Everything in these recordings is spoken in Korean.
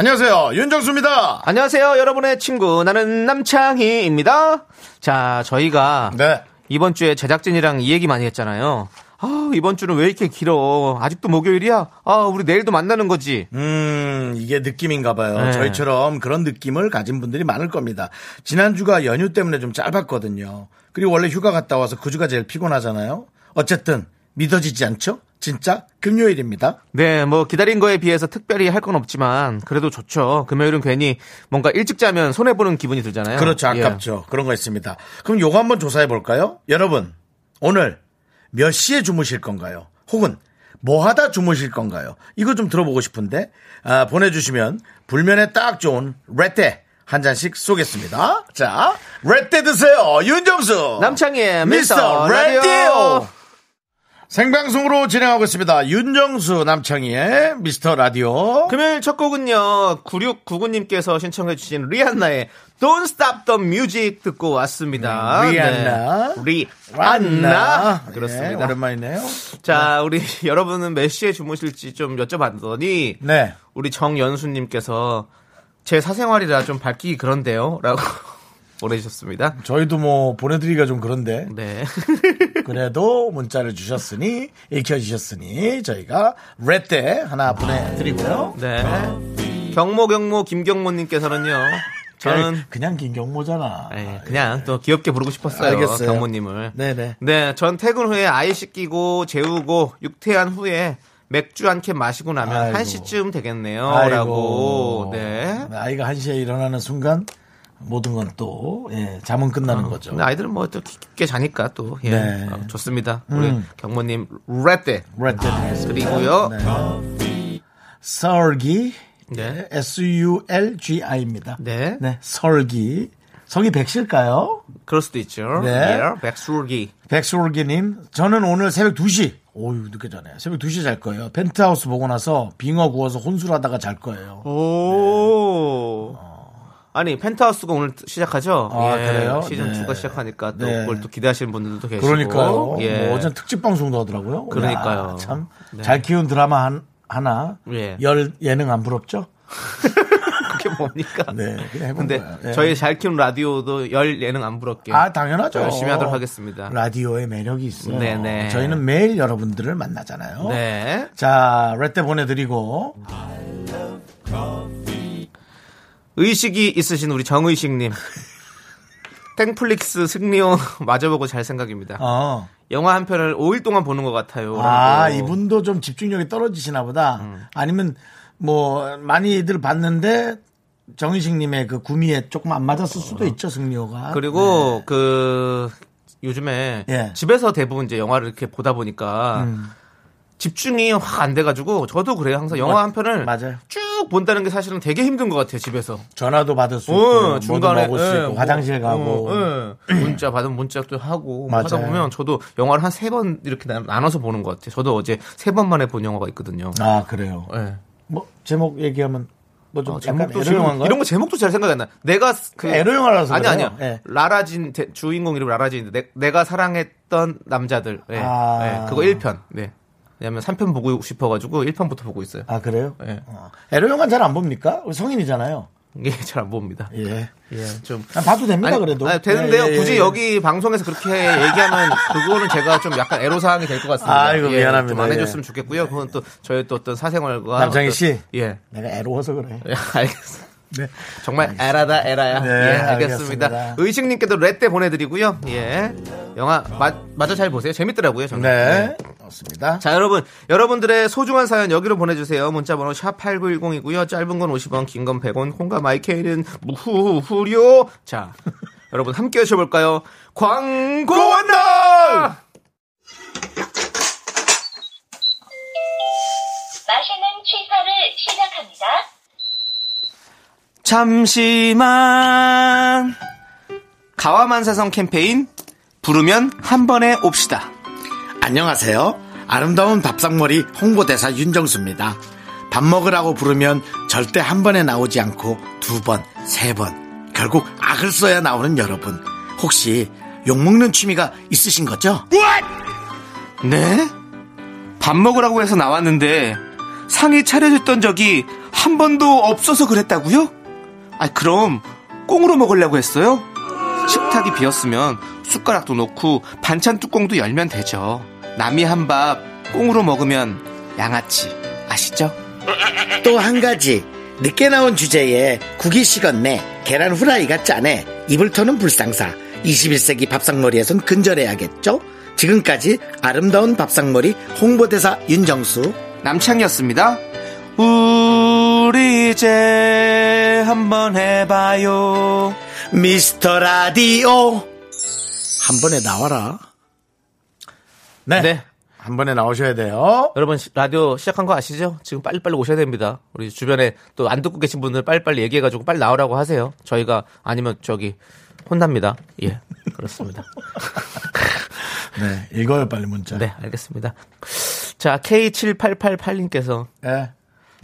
안녕하세요. 윤정수입니다. 안녕하세요, 여러분의 친구. 나는 남창희입니다. 자, 저희가 네. 이번 주에 제작진이랑 이 얘기 많이 했잖아요. 아, 이번 주는 왜 이렇게 길어? 아직도 목요일이야? 아, 우리 내일도 만나는 거지? 음, 이게 느낌인가 봐요. 네. 저희처럼 그런 느낌을 가진 분들이 많을 겁니다. 지난주가 연휴 때문에 좀 짧았거든요. 그리고 원래 휴가 갔다 와서 그 주가 제일 피곤하잖아요. 어쨌든 믿어지지 않죠? 진짜 금요일입니다. 네, 뭐 기다린 거에 비해서 특별히 할 건 없지만 그래도 좋죠. 금요일은 괜히 뭔가 일찍 자면 손해 보는 기분이 들잖아요. 그렇죠. 예. 아깝죠. 그런 거 있습니다. 그럼 요거 한번 조사해 볼까요? 여러분, 오늘 몇 시에 주무실 건가요? 혹은 뭐 하다 주무실 건가요? 이거 좀 들어보고 싶은데, 아, 보내주시면 불면에 딱 좋은 레떼 한 잔씩 쏘겠습니다. 자, 레떼 드세요. 윤정수. 남창희의 미스터 미스터 라디오. 생방송으로 진행하고 있습니다. 윤정수 남창희의 미스터 라디오. 금요일 첫 곡은요 9699님께서 신청해 주신 리안나의 Don't Stop the Music 듣고 왔습니다. 음, 리안나. 네. 리 안나 그렇습니다. 예, 오랜만이네요. 자 우리 여러분은 몇 시에 주무실지 좀 여쭤봤더니 네. 우리 정연수님께서 제 사생활이라 좀 밝히기 그런데요 라고 보내주셨습니다. 저희도 뭐 보내드리기가 좀 그런데 네. 그래도 문자를 주셨으니 읽혀주셨으니 저희가 레떼 하나 보내드리고요. 네. 경모 경모 김경모님께서는요. 저는 그냥, 김경모잖아. 네, 그냥 또 귀엽게 부르고 싶었어요. 알겠어요. 경모님을. 네네. 네, 전 퇴근 후에 아이 씻기고 재우고 육퇴한 후에 맥주 한 캔 마시고 나면 아이고. 1시쯤 되겠네요. 아이고. 라고. 네. 아이가 한시에 일어나는 순간 모든 건 또 예, 잠은 끝나는 거죠. 근데 아이들은 뭐 또 깊게 자니까 또. 예. 네. 어, 좋습니다. 우리 음. 경모님, 레떼. 레떼 드리겠습니다. 그리고요. 네. 설기 네. S-U-L-G-I입니다. 네. 네, 설기. 성이 백실까요? 그럴 수도 있죠. 네. 예. 백술기. 백솔기님, 저는 오늘 새벽 2시, 오유, 늦게 자네. 새벽 2시에 잘 거예요. 펜트하우스 보고 나서 빙어 구워서 혼술하다가 잘 거예요. 오. 아니 펜트하우스가 오늘 시작하죠? 아, 예, 그래요? 시즌 네. 2가 시작하니까 또 네. 네. 그걸 또 기대하시는 분들도 계시고 그러니까요. 예. 뭐 어제 특집 방송도 하더라고요. 그러니까요. 야, 참, 네. 잘 키운 드라마 한, 하나, 예. 열 예능 안 부럽죠? 그게 뭡니까? 네, 근데 거예요. 예. 저희 잘 키운 라디오도 열 예능 안 부럽게 아, 당연하죠. 열심히 하도록 하겠습니다. 라디오의 매력이 있어요. 네네. 저희는 매일 여러분들을 만나잖아요. 네. 자, 레떼 보내드리고, 의식이 있으신 우리 정의식님. 땡플릭스 승리호 마저보고 잘 생각입니다. 어. 영화 한 편을 5일 동안 보는 것 같아요. 아, 라고. 이분도 좀 집중력이 떨어지시나 보다. 음. 아니면 뭐 많이들 봤는데 정희식님의 그 구미에 조금 안 맞았을 수도 있죠, 승리호가. 그리고 그 요즘에 예. 집에서 대부분 이제 영화를 이렇게 보다 보니까 음. 집중이 확 안 돼가지고 저도 그래요. 항상 영화 한 편을 맞아요. 쭉 본다는 게 사실은 되게 힘든 것 같아요. 집에서. 전화도 받을 수 있고, 어, 중간에 먹을 수 예, 있고, 뭐, 화장실 가고. 어, 예. 문자 받은 문자도 하고 뭐 하다 맞아요. 보면 저도 영화를 한 세 번 이렇게 나- 나눠서 보는 것 같아요. 저도 어제 세 번 만에 본 영화가 있거든요. 아, 그래요. 예. 뭐, 제목 얘기하면 뭐좀 어, 제목도 지금? 이런 거 제목도 잘 생각이 안 나. 내가 그 에로 영화라서 아니. 아니요. 예. 라라진 대- 주인공 이름 라라진인데 내, 가 사랑했던 남자들. 예. 아. 예, 그거 1편. 네. 왜냐면 3편 보고 싶어가지고 1편부터 보고 있어요. 아, 그래요? 예. 어. 에로 영화 잘안 봅니까? 우리 성인이잖아요. 이게 잘안 봅니다. 예. 예, 좀. 아, 봐도 됩니다, 아니, 그래도. 아니, 되는데요. 예, 예, 굳이 예. 여기 방송에서 그렇게 얘기하면 그거는 제가 좀 약간 애로사항이 될 것 같습니다. 아이고, 예, 미안합니다. 좀안 예. 해줬으면 좋겠고요. 그건 또 저의 또 어떤 사생활과. 남창희 씨. 예. 내가 애로워서 그래. 예, 알겠습니다. 네. 정말 에라다 에라야. 네, 예, 알겠습니다. 알겠습니다. 의식님께도 레떼 보내드리고요. 예, 영화 마, 마저 잘 보세요. 재밌더라고요. 저는. 네. 맞습니다. 자, 여러분, 여러분들의 소중한 사연 여기로 보내주세요. 문자번호 샵 #8910이고요. 짧은 건 50원, 긴 건 100원, 콩과 마이케이는 무후후료. 자, 여러분 함께 하셔볼까요? 광고 왔나! 맛있는 취사를 시작합니다. 잠시만 가와만사성 캠페인 부르면 한 번에 옵시다. 안녕하세요. 아름다운 밥상머리 홍보대사 윤정수입니다. 밥 먹으라고 부르면 절대 한 번에 나오지 않고 두 번, 세 번, 결국 악을 써야 나오는 여러분. 혹시 욕먹는 취미가 있으신 거죠? 네? 밥 먹으라고 해서 나왔는데 상이 차려졌던 적이 한 번도 없어서 그랬다고요? 아 그럼 꽁으로 먹으려고 했어요? 식탁이 비었으면 숟가락도 놓고 반찬 뚜껑도 열면 되죠. 남이 한 밥 꽁으로 먹으면 양아치 아시죠? 또 한 가지. 늦게 나온 주제에 국이 식었네, 계란 후라이가 짜네, 입을 터는 불상사. 21세기 밥상머리에선 근절해야겠죠? 지금까지 아름다운 밥상머리 홍보대사 윤정수. 남창이었습니다. 우 리 이제 한번 해봐요. 미스터 라디오. 한 번에 나와라. 네. 네. 한 번에 나오셔야 돼요. 여러분 시- 라디오 시작한 거 아시죠? 지금 빨리빨리 오셔야 됩니다. 우리 주변에 또 안 듣고 계신 분들 빨리빨리 얘기해가지고 빨리 나오라고 하세요. 저희가 아니면 저기 혼납니다. 예, 그렇습니다. 네. 읽어요, 빨리 문자. 네, 알겠습니다. 자, K7888님께서 네.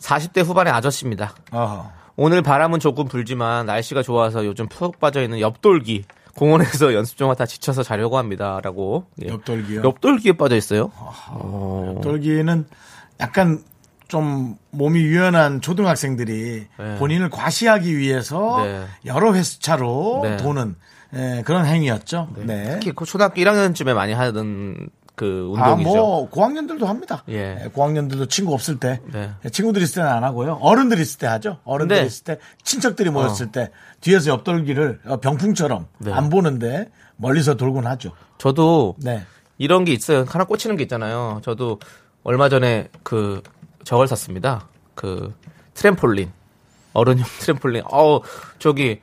40대 후반의 아저씨입니다. 어허. 오늘 바람은 조금 불지만 날씨가 좋아서 요즘 푹 빠져있는 옆돌기 공원에서 연습 중 하다 지쳐서 자려고 합니다. 라고. 예. 옆돌기요? 옆돌기에 빠져 있어요? 돌기는 약간 좀 몸이 유연한 초등학생들이 네. 본인을 과시하기 위해서 네. 여러 횟수차로 네. 도는 예, 그런 행위였죠. 네. 특히 그 초등학교 1학년쯤에 많이 하던 그 아, 운동이죠. 뭐, 고학년들도 합니다. 예. 예, 고학년들도 친구 없을 때. 네. 친구들 있을 때는 안 하고요. 어른들 있을 때 하죠. 어른들 네. 있을 때, 친척들이 모였을 때, 뒤에서 옆돌기를 어, 병풍처럼 네. 안 보는데 멀리서 돌곤 하죠. 저도 네. 이런 게 있어요. 하나 꽂히는 게 있잖아요. 저도 얼마 전에 그 저걸 샀습니다. 그 트램폴린. 어른용 트램폴린. 어 저기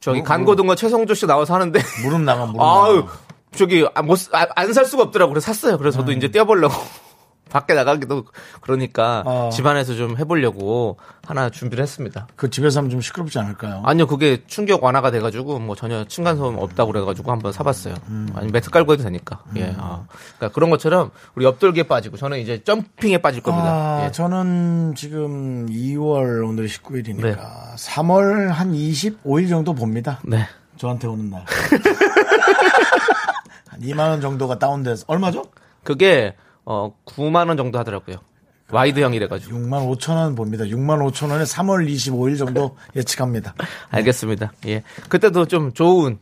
저기 뭐, 간고등어 최성조 씨 나와서 하는데 무릎 나가, 무릎 아유 나가. 저기 안 살 수가 없더라고. 그래서 샀어요. 그래서 저도 이제 뛰어보려고 밖에 나가기도 그러니까 어. 집안에서 좀 해보려고 하나 준비를 했습니다. 그 집에서 하면 좀 시끄럽지 않을까요? 아니요, 그게 충격 완화가 돼가지고 뭐 전혀 층간소음 없다고 그래가지고 한번 사봤어요. 아니 매트 깔고 해도 되니까. 예, 아. 그러니까 그런 것처럼 우리 옆돌기에 빠지고 저는 이제 jumping에 빠질 겁니다. 아, 예. 저는 지금 2월 오늘 19일이니까 네. 3월 한 25일 정도 봅니다. 네. 저한테 오는 날. 한 2만 원 정도가 다운돼서 얼마죠? 그게 어 9만 원 정도 하더라고요. 와이드형이래가지고. 6만 5천 원 봅니다. 6만 5천 원에 3월 25일 정도 예측합니다. 알겠습니다. 예. 그때도 좀 좋은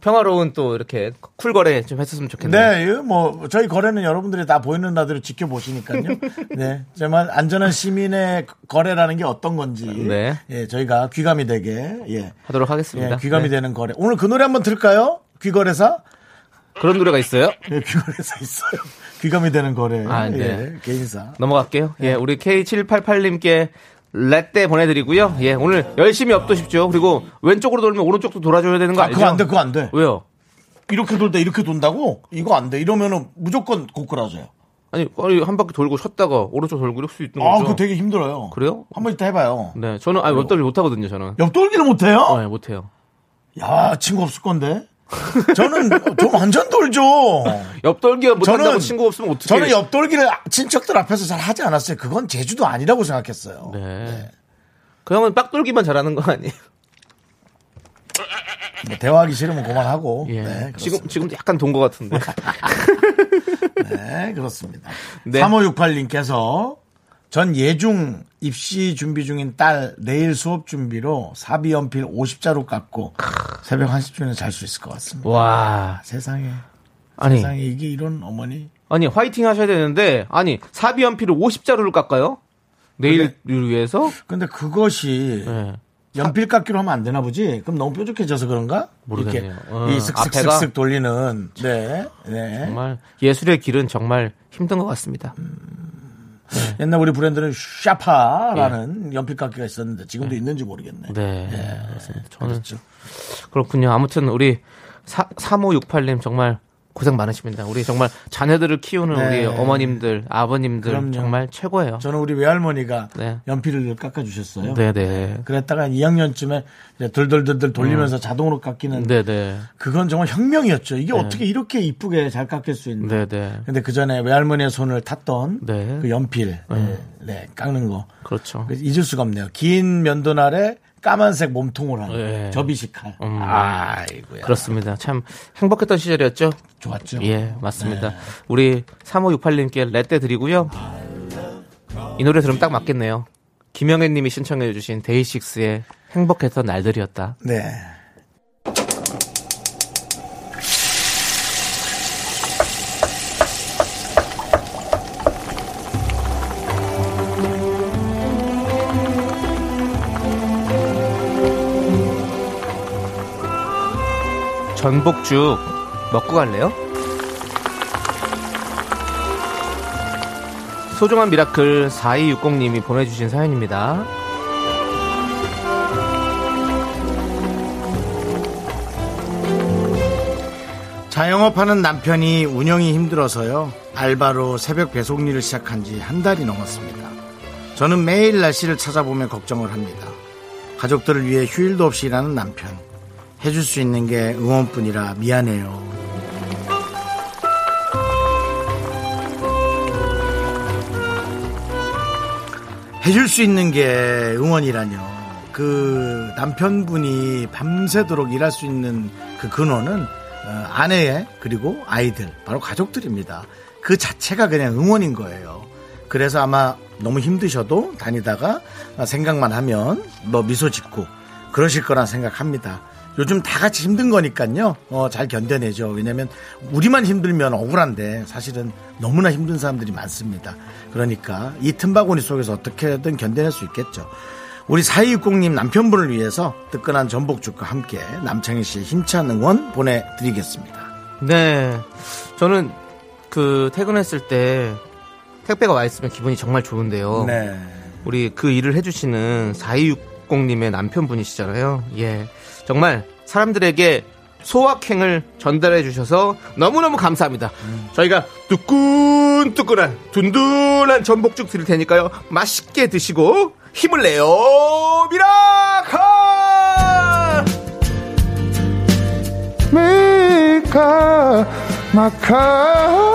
평화로운 또 이렇게 쿨 거래 좀 했었으면 좋겠네요. 네, 뭐 저희 거래는 여러분들이 다 보이는 라디오로 지켜보시니까요. 네, 정말 안전한 시민의 거래라는 게 어떤 건지, 네. 예, 저희가 귀감이 되게 예, 하도록 하겠습니다. 예, 귀감이 네. 되는 거래. 오늘 그 노래 한번 들을까요? 귀거래사? 그런 노래가 있어요? 예, 귀거래사 있어요. 귀감이 되는 거래. 아, 네. 예, 개인사. 넘어갈게요. 네. 예, 우리 K788님께 레떼 보내드리고요. 예, 오늘 열심히 업도십시오. 그리고 왼쪽으로 돌면 오른쪽도 돌아줘야 되는 거 아, 알죠? 그거 안 돼, 그거 안 돼. 왜요? 이렇게 돌다 이렇게 돈다고? 이거 안 돼. 이러면은 무조건 고꾸라져요. 아니, 아니, 한 바퀴 돌고 쉬었다가 오른쪽 돌고 이럴 수 있는 아, 거죠. 그거 되게 힘들어요. 그래요? 한 번 이따 해봐요. 네, 저는 아니 옆돌기 못 하거든요. 저는. 옆돌기를 못해요? 어, 네, 못 해요. 야, 친구 없을 건데. 저는 저 완전 돌죠. 옆돌기가 못 저는- 한다고 친구 없으면 어떻게? 저는 옆돌기를 친척들 앞에서 잘 하지 않았어요. 그건 제주도 아니라고 생각했어요. 네. 그 형은 빡돌기만 잘하는 거 아니에요? 뭐 대화하기 싫으면 그만하고. 예. 네, 지금 지금도 약간 돈 것 같은데. 네, 그렇습니다. 네. 3568님께서 전 예중 입시 준비 중인 딸 내일 수업 준비로 사비 연필 50자루 깎고 새벽 1시쯤에 잘 수 있을 것 같습니다. 와, 세상에. 아니, 세상에 이게 이런 어머니. 아니 화이팅 하셔야 되는데 아니 사비 연필을 50자루를 깎아요? 내일을 위해서? 근데 그것이 네. 연필 깎기로 하면 안 되나 보지? 그럼 너무 뾰족해져서 그런가? 모르겠네요. 어, 이? 슥슥슥슥 돌리는. 네. 네. 정말 예술의 길은 정말 힘든 것 같습니다. 옛날 우리 브랜드는 샤파라는 연필 깎기가 있었는데 지금도 있는지 모르겠네. 네, 그렇습니다. 저는 그렇죠. 그렇군요. 아무튼 우리 3568님 정말 고생 많으십니다. 우리 정말 자녀들을 키우는 네. 우리 어머님들, 아버님들 그럼요. 정말 최고예요. 저는 우리 외할머니가 네. 연필을 깎아 주셨어요. 네네. 그랬다가 2학년쯤에 덜덜덜덜 돌리면서 자동으로 깎이는 음. 네네. 그건 정말 혁명이었죠. 이게 어떻게 이렇게 이쁘게 잘 깎일 수 있나. 네네. 근데 그 전에 외할머니의 손을 탔던 네. 그 연필 네, 네, 깎는 거 그렇죠. 그래서 잊을 수가 없네요. 긴 면도날에 까만색 몸통을 하는 네. 접이식 칼. 음. 아이고야. 그렇습니다. 참 행복했던 시절이었죠. 좋았죠. 예, 맞습니다. 네. 우리 3568님께 레떼 드리고요. 이 노래 들으면 딱 맞겠네요. 김영애 님이 신청해 주신 데이식스의 행복했던 날들이었다. 네. 전복죽 먹고 갈래요? 소중한 미라클 4260님이 보내주신 사연입니다. 자영업하는 남편이 운영이 힘들어서요. 알바로 새벽 배송 일을 시작한 지 한 달이 넘었습니다. 저는 매일 날씨를 찾아보며 걱정을 합니다. 가족들을 위해 휴일도 없이 일하는 남편. 해줄 수 있는 게 응원뿐이라 미안해요. 해줄 수 있는 게 응원이라뇨. 그 남편분이 밤새도록 일할 수 있는 그 근원은 어, 아내의 그리고 아이들 바로 가족들입니다. 그 자체가 그냥 응원인 거예요. 그래서 아마 너무 힘드셔도 다니다가 생각만 하면 뭐 미소 짓고 그러실 거란 생각합니다. 요즘 다 같이 힘든 거니까요. 어, 잘 견뎌내죠. 왜냐면 우리만 힘들면 억울한데 사실은 너무나 힘든 사람들이 많습니다. 그러니까 이 틈바구니 속에서 어떻게든 견뎌낼 수 있겠죠. 우리 4260님 남편분을 위해서 뜨끈한 전복죽과 함께 남창희 씨의 힘찬 응원 보내드리겠습니다. 네. 저는 그 퇴근했을 때 택배가 와 있으면 기분이 정말 좋은데요. 네. 우리 그 일을 해주시는 4260님의 남편분이시잖아요. 예. 정말 사람들에게 소확행을 전달해 주셔서 너무너무 감사합니다. 저희가 뜨끈뜨끈한 든든한 전복죽 드릴 테니까요. 맛있게 드시고 힘을 내요. 미라클! 미카 마카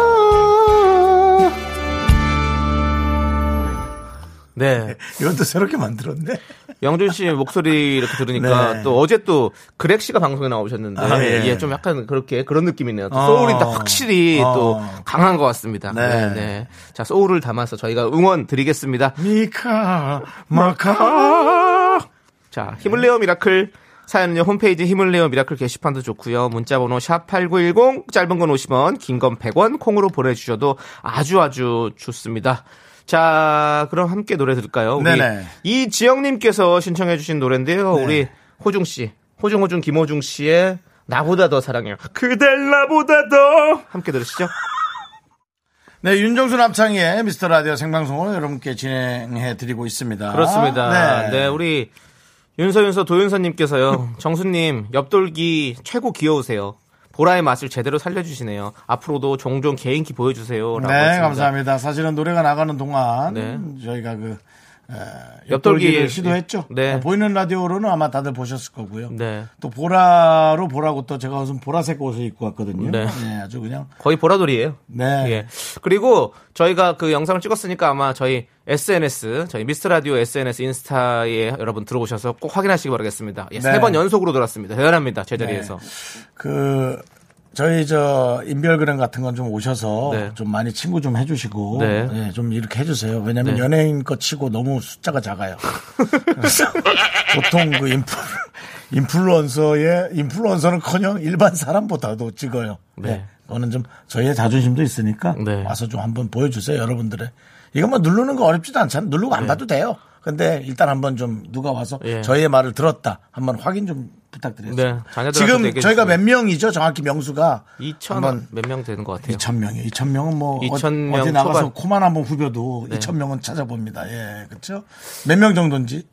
네. 이것도 새롭게 만들었네. 영준 씨 목소리 이렇게 들으니까 네. 또 어제 또 그렉 씨가 방송에 나오셨는데 아, 예. 예, 좀 약간 그렇게 그런 느낌이네요. 또 어. 소울이 딱 확실히 어. 또 강한 것 같습니다. 네. 네. 네. 자, 소울을 담아서 저희가 응원 드리겠습니다. 미카 마카 자, 힘을 내요 미라클 사연은요 홈페이지 힘을 내요 미라클 게시판도 좋고요 문자번호 샵 #8910 짧은 건 50원, 긴 건 100원 콩으로 보내주셔도 아주 아주 좋습니다. 자, 그럼 함께 노래 들을까요? 우리 네네. 이지영님께서 신청해주신 노래인데요. 네. 우리 호중 씨, 호중 호중 김호중 씨의 나보다 더 사랑해요. 그댈 나보다 더 함께 들으시죠. 네, 윤정수 남창희의 미스터 라디오 생방송을 여러분께 진행해 드리고 있습니다. 그렇습니다. 네. 네, 우리 윤서 윤서 도윤서님께서요. 정수님 옆돌기 최고 귀여우세요. 보라의 맛을 제대로 살려주시네요. 앞으로도 종종 개인기 보여주세요. 네. 감사합니다. 사실은 노래가 나가는 동안 네. 저희가 그 에, 옆돌기 옆돌기를 시도했죠. 네. 보이는 라디오로는 아마 다들 보셨을 거고요. 네. 또 보라로 보라고 또 제가 무슨 보라색 옷을 입고 왔거든요. 네. 아주 그냥 거의 보라돌이에요. 네. 예. 그리고 저희가 그 영상을 찍었으니까 아마 저희 SNS, 저희 미스터 라디오 SNS 인스타에 여러분 들어오셔서 꼭 확인하시기 바라겠습니다. 예, 네. 세번 연속으로 돌았습니다. 대단합니다. 제자리에서. 그 저희 저 인별그램 같은 건 좀 오셔서 네. 좀 많이 친구 좀 해주시고 네. 네, 좀 이렇게 해주세요. 왜냐하면 네. 연예인 거 치고 너무 숫자가 작아요. 그래서 보통 그 인플 인플루언서의 인플루언서는커녕 일반 사람보다도 찍어요. 네. 네. 그거는 좀 저희의 자존심도 있으니까 네. 와서 좀 한번 보여주세요, 여러분들의. 이것만 누르는 거 어렵지도 않잖아요. 누르고 안 봐도 돼요. 근데 일단 한번 좀 누가 와서 예. 저희의 말을 들었다. 한번 확인 좀 부탁드리겠습니다. 네, 지금 저희가. 몇 명이죠? 정확히 명수가 2천 한번 몇명 되는 것 같아요. 2천 명이요. 2천 명은 뭐2,000 어- 명 어디 나가서 초반. 코만 한번 후벼도 네. 2천 명은 찾아봅니다. 예, 그렇죠? 몇 명 정도인지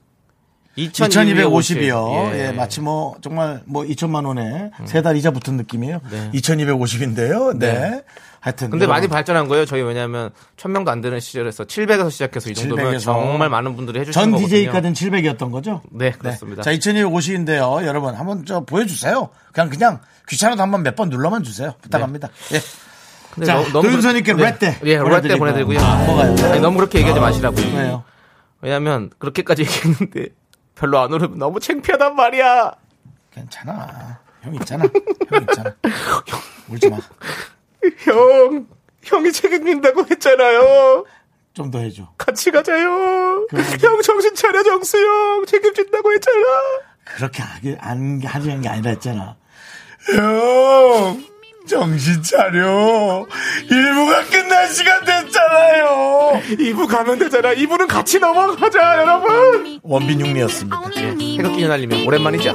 2250 2250이요. 예. 예. 마치 뭐 정말 뭐 2천만 원에 세달 이자 붙은 느낌이에요. 네. 2250인데요. 네. 네. 하여튼 근데 많이 발전한 거예요. 저희 왜냐하면 1000명도 안 되는 시절에서 700에서 시작해서 이 정도면 700에서 정말 많은 분들이 해주시는 전 거거든요. DJ까지는 700이었던 거죠? 네, 그렇습니다. 자, 2250인데요. 여러분 한번 저 보여주세요. 그냥 그냥 귀찮아도 한번 몇 번 눌러만 주세요. 부탁합니다. 예. 근데 자, 도윤선님께 네. 예, 레떼 보내드리고요. 보내드리고요. 아, 뭐가요? 아니, 너무 그렇게 얘기하지 마시라고요. 왜요? 왜냐면 그렇게까지 얘기했는데 별로 안 오르면 너무 창피하단 말이야. 괜찮아. 형 있잖아. 형 있잖아. 울지 마. 형, 형이 책임진다고 했잖아요. 좀 더 해줘. 같이 가자요. 그럼 형 정신 차려 정수 형 책임진다고 했잖아. 그렇게 하기, 안, 하려는 게 아니라 했잖아. 형! 정신 차려. 일부가 끝날 시간 됐잖아요. 2부 가면 되잖아. 2부는 같이 넘어가자 여러분. 원빈 육리였습니다. 예, 태극기 휘날리면 오랜만이죠.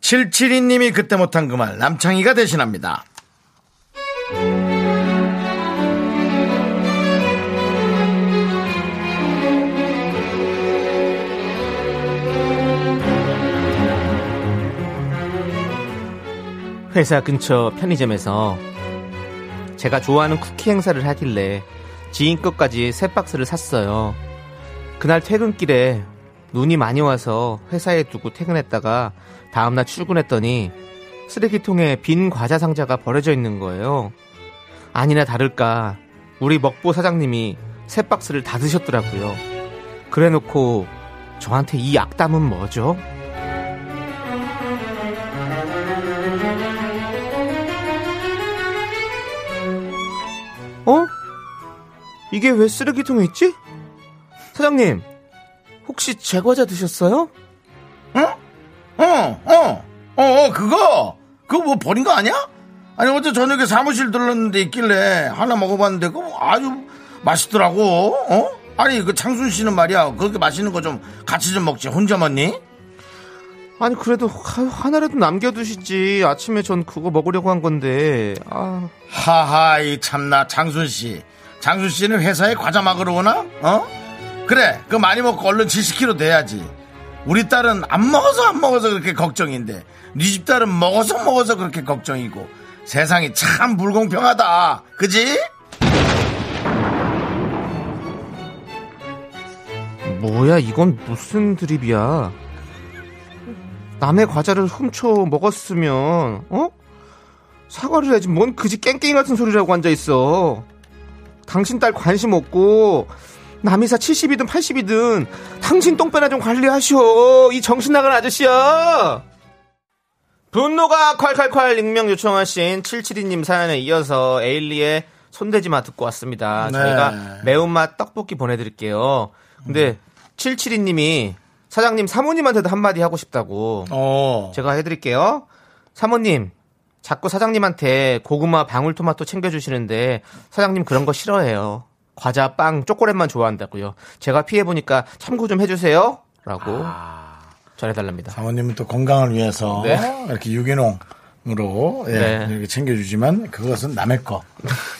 772님이 그때 못한 그 말, 남창희가 대신합니다. 회사 근처 편의점에서 제가 좋아하는 쿠키 행사를 하길래 지인 것까지 세 박스를 샀어요. 그날 퇴근길에 눈이 많이 와서 회사에 두고 퇴근했다가 다음날 출근했더니 쓰레기통에 빈 과자 상자가 버려져 있는 거예요. 아니나 다를까 우리 먹보 사장님이 세 박스를 다 드셨더라고요. 그래 놓고 저한테 이 악담은 뭐죠? 어? 이게 왜 쓰레기통에 있지? 사장님, 혹시 제 과자 드셨어요? 어? 어, 어, 그거? 그거 뭐 버린 거 아니야? 아니, 어제 저녁에 사무실 들렀는데 있길래 하나 먹어봤는데 그거 아주 맛있더라고, 어? 아니, 그 창순 씨는 말이야, 그렇게 맛있는 거 좀 같이 좀 먹지. 혼자 먹니? 아니 그래도 하- 하나라도 남겨두시지 아침에 전 그거 먹으려고 한 건데 아 하하, 이 참나, 장순 씨. 장순 씨는 회사에 과자 먹으러 오나? 어? 그래, 그 많이 먹고 얼른 70kg 돼야지. 우리 딸은 안 먹어서 안 먹어서 그렇게 걱정인데, 네 집 딸은 먹어서 먹어서 그렇게 걱정이고, 세상이 참 불공평하다. 그지? 뭐야 이건 무슨 드립이야 남의 과자를 훔쳐 먹었으면 어 사과를 해야지 뭔 그지 깽깽이 같은 소리라고 앉아 있어 당신 딸 관심 없고 남이 사 70이든 80이든 당신 똥배나 좀 관리하셔 이 정신 나간 아저씨야 분노가 콸콸콸 익명 요청하신 772님 사연에 이어서 에일리의 손대지마 듣고 왔습니다. 네. 저희가 매운맛 떡볶이 보내드릴게요. 근데 772님이 사장님 사모님한테도 한마디 하고 싶다고 어. 제가 해드릴게요. 사모님 자꾸 사장님한테 고구마 방울토마토 챙겨주시는데 사장님 그런 거 싫어해요. 과자, 빵, 초콜릿만 좋아한다고요. 제가 피해보니까 참고 좀 해주세요. 라고 전해달랍니다. 사모님은 또 건강을 위해서 네. 이렇게 유기농 으로 예, 네. 이렇게 챙겨주지만 그것은 남의 거.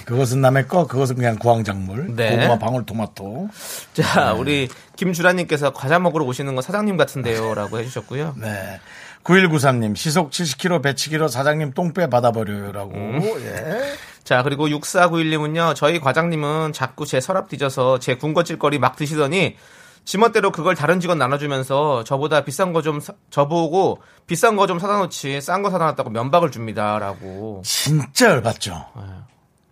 그것은 남의 거, 그것은 그냥 구황작물. 네. 고구마 방울토마토. 자, 우리 김주라님께서 과자 먹으러 오시는 건 사장님 같은데요. 라고 해주셨고요. 네. 9193님, 시속 70km 배치기로 사장님 똥배 받아버려요라고. 음. 예. 자, 그리고 6491님은요, 저희 과장님은 자꾸 제 서랍 뒤져서 제 군것질거리 막 드시더니, 지멋대로 그걸 다른 직원 나눠주면서 저보다 비싼 거 좀, 저보고 비싼 거 좀 사다 놓지, 싼 거 사다 놨다고 면박을 줍니다. 라고. 진짜 열받죠. 네.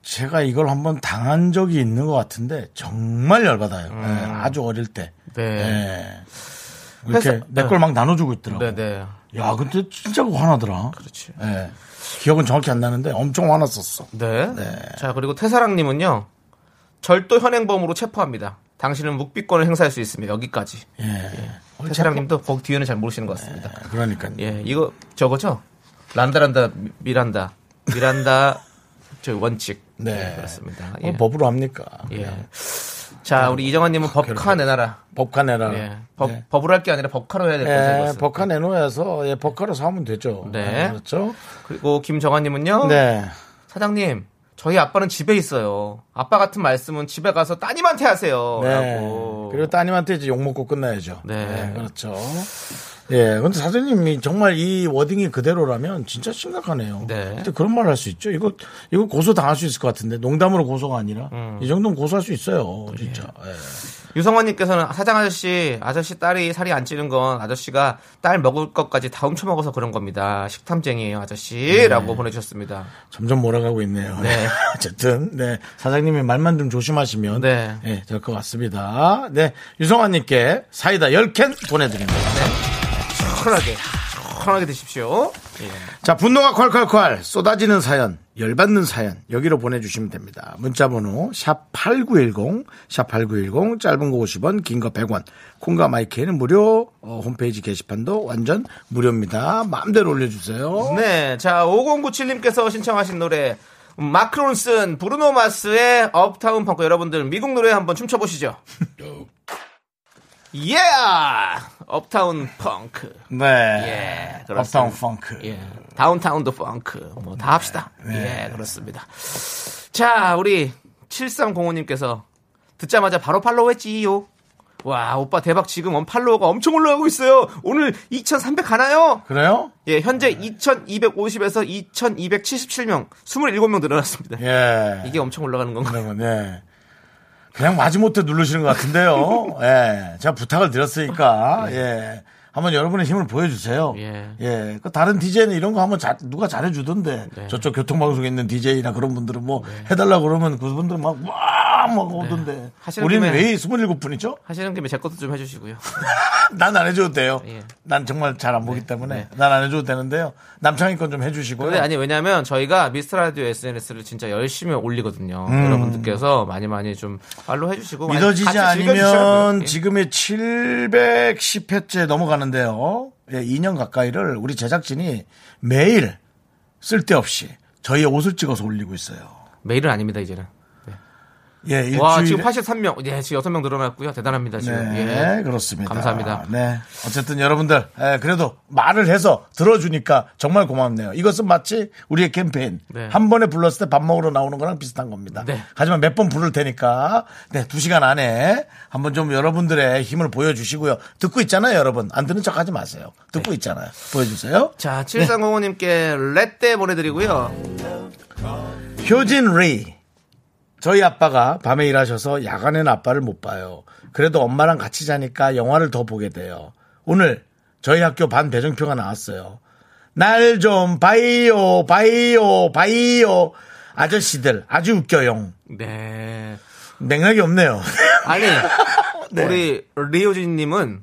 제가 이걸 한번 당한 적이 있는 것 같은데 정말 열받아요. 예, 아주 어릴 때. 네. 예. 이렇게 내 걸 막 나눠주고 있더라고. 네네. 야, 근데 진짜 화나더라. 그렇지. 예. 기억은 정확히 안 나는데 엄청 화났었어. 네. 자, 그리고 태사랑님은요, 절도 현행범으로 체포합니다. 당신은 묵비권을 행사할 수 있으며 여기까지. 예. 태사랑님도 거기 뒤에는 잘 모르시는 것 같습니다. 그러니까. 예, 이거 저거죠? 란다란다 미- 미란다. 미란다 저 원칙. 네. 그렇습니다. 뭐 예. 법으로 합니까? 예. 자, 우리 이정환님은 법카 내놔라. 법카 내라. 예. 법, 법으로 할 게 아니라 법카로 해야 될 예, 거죠. 법카 내놓아서 예, 법카로 사면 되죠. 네. 아, 그렇죠. 그리고 김정환님은요. 네. 사장님, 저희 아빠는 집에 있어요. 아빠 같은 말씀은 집에 가서 따님한테 하세요. 네. 라고. 그리고 따님한테 이제 욕 먹고 끝나야죠. 네. 그렇죠. 예, 근데 사장님이 정말 이 워딩이 그대로라면 진짜 심각하네요. 네. 근데 그런 말 할 수 있죠. 이거, 이거 고소 당할 수 있을 것 같은데. 농담으로 고소가 아니라. 음. 이 정도는 고소할 수 있어요. 진짜. 예. 유성원님께서는 사장 아저씨, 아저씨 딸이 살이 안 찌는 건 아저씨가 딸 먹을 것까지 다 훔쳐 먹어서 그런 겁니다. 식탐쟁이에요, 아저씨.라고 보내주셨습니다. 점점 몰아가고 있네요. 네. 어쨌든, 네. 사장님의 말만 좀 조심하시면. 네. 예, 될것 같습니다. 네. 유성환님께 사이다 10캔 보내드립니다. 시원하게, 시원하게 드십시오. 예. 자, 분노가 콸콸콸 쏟아지는 사연, 열받는 사연 여기로 보내주시면 됩니다. 문자번호 샵 8910, 샵 8910 짧은 거 50원, 긴 거 100원. 콩과 마이크는 무료, 어, 홈페이지 게시판도 완전 무료입니다. 마음대로 올려주세요. 네, 자 5097님께서 신청하신 노래 마크론슨 브루노 마스의 업타운 펑크 여러분들 미국 노래 한번 춤춰보시죠. 예! 업타운 펑크. 네. 예, 그렇습니다. 업타운 펑크. 예, 다운타운도 펑크. 뭐 다 합시다. 예, 그렇습니다. 자, 우리 7305님께서 듣자마자 바로 팔로우 했지요. 와, 오빠 대박 지금 원 팔로워가 엄청 올라가고 있어요. 오늘 2,300 가나요? 그래요? 예, 현재 2,250에서 2,277명, 27명 늘어났습니다. 예. 이게 엄청 올라가는 건가요? 그러면, 네. 그냥 마지못해 누르시는 것 같은데요. 예. 제가 부탁을 드렸으니까, 예. 한번 여러분의 힘을 보여주세요. 예. 예. 그 다른 DJ는 이런 거 하면 자- 누가 잘해주던데. 네. 저쪽 교통방송에 있는 DJ나 그런 분들은 뭐 해달라고 그러면 그분들은 막, 와! 막 오던데. 네. 하시는 우리는 김에- 왜 27분이죠? 하시는 김에 제 것도 좀 해주시고요. 난 안 해줘도 돼요. 예. 난 정말 잘 안 보기 때문에 난안 해줘도 되는데요. 남창희 건 좀 해주시고요. 근데 아니 왜냐면 저희가 미스터 라디오 SNS를 진짜 열심히 올리거든요. 여러분들께서 많이 많이 좀 팔로우 해주시고 음. 믿어지지 않으면. 예. 지금의 710회째 넘어가는데요. 예, 2년 가까이를 우리 제작진이 매일 쓸데없이 저희의 옷을 찍어서 올리고 있어요. 메일은 아닙니다 이제는. 예, 일주일에 와 지금 83명, 예 지금 6명 늘어났고요. 대단합니다 지금. 네, 예. 그렇습니다. 감사합니다. 네. 어쨌든 여러분들, 예, 그래도 말을 해서 들어주니까 정말 고맙네요. 이것은 마치 우리의 캠페인. 네. 한 번에 불렀을 때 밥 먹으러 나오는 거랑 비슷한 겁니다. 네. 하지만 몇 번 부를 테니까, 네, 두 시간 안에 한번 좀 여러분들의 힘을 보여주시고요. 듣고 있잖아요, 여러분. 안 듣는 척 하지 마세요. 듣고 있잖아요. 보여주세요. 자 7305님께 렛대 보내드리고요. 효진 리. 저희 아빠가 밤에 일하셔서 야간에는 아빠를 못 봐요. 그래도 엄마랑 같이 자니까 영화를 더 보게 돼요. 오늘 저희 학교 반 배정표가 나왔어요. 날 좀 봐요, 봐요, 봐요. 아저씨들 아주 웃겨요. 네. 맥락이 없네요. 아니 네. 우리 리오진님은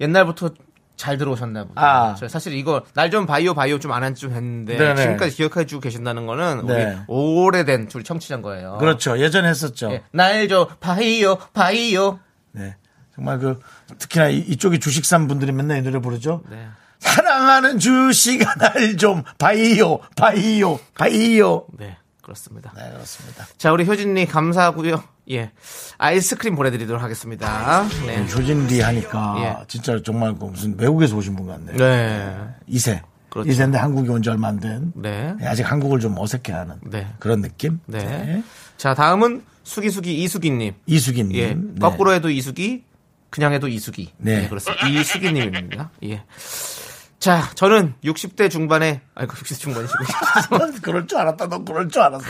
옛날부터 잘 들어오셨나 보다. 아. 저 사실 이거 날 좀 바이오 바이오 좀 안 한 좀 했는데 네네. 지금까지 기억해 주고 계신다는 거는 네. 우리 오래된 우리 청취자인 거예요. 그렇죠. 예전에 했었죠. 예, 날좀 바이오 바이오. 네. 정말 그 특히나 이- 이쪽이 주식산 분들이 맨날 이 노래 부르죠. 네. 사랑하는 주식아 날좀 봐요, 봐요, 봐요. 네 그렇습니다. 네, 그렇습니다. 자 우리 효진님 감사하고요. 예 아이스크림 보내드리도록 하겠습니다. 네. 조진리 하니까 예. 진짜 정말 그 무슨 외국에서 오신 분 같네요. 네. 이세 그렇죠. 이세인데 한국에 온 지 얼마 안 된. 네. 아직 한국을 좀 어색해하는 네. 그런 느낌. 네. 자 다음은 수기수기 이수기님. 이수기님. 예. 네. 거꾸로 해도 이수기, 그냥 해도 이수기. 네. 네. 그렇습니다. 이수기님입니다. 예. 자, 저는 60대 중반에, 아이고, 60대 중반이시고. 그럴 줄 알았다. 너 그럴 줄 알았어.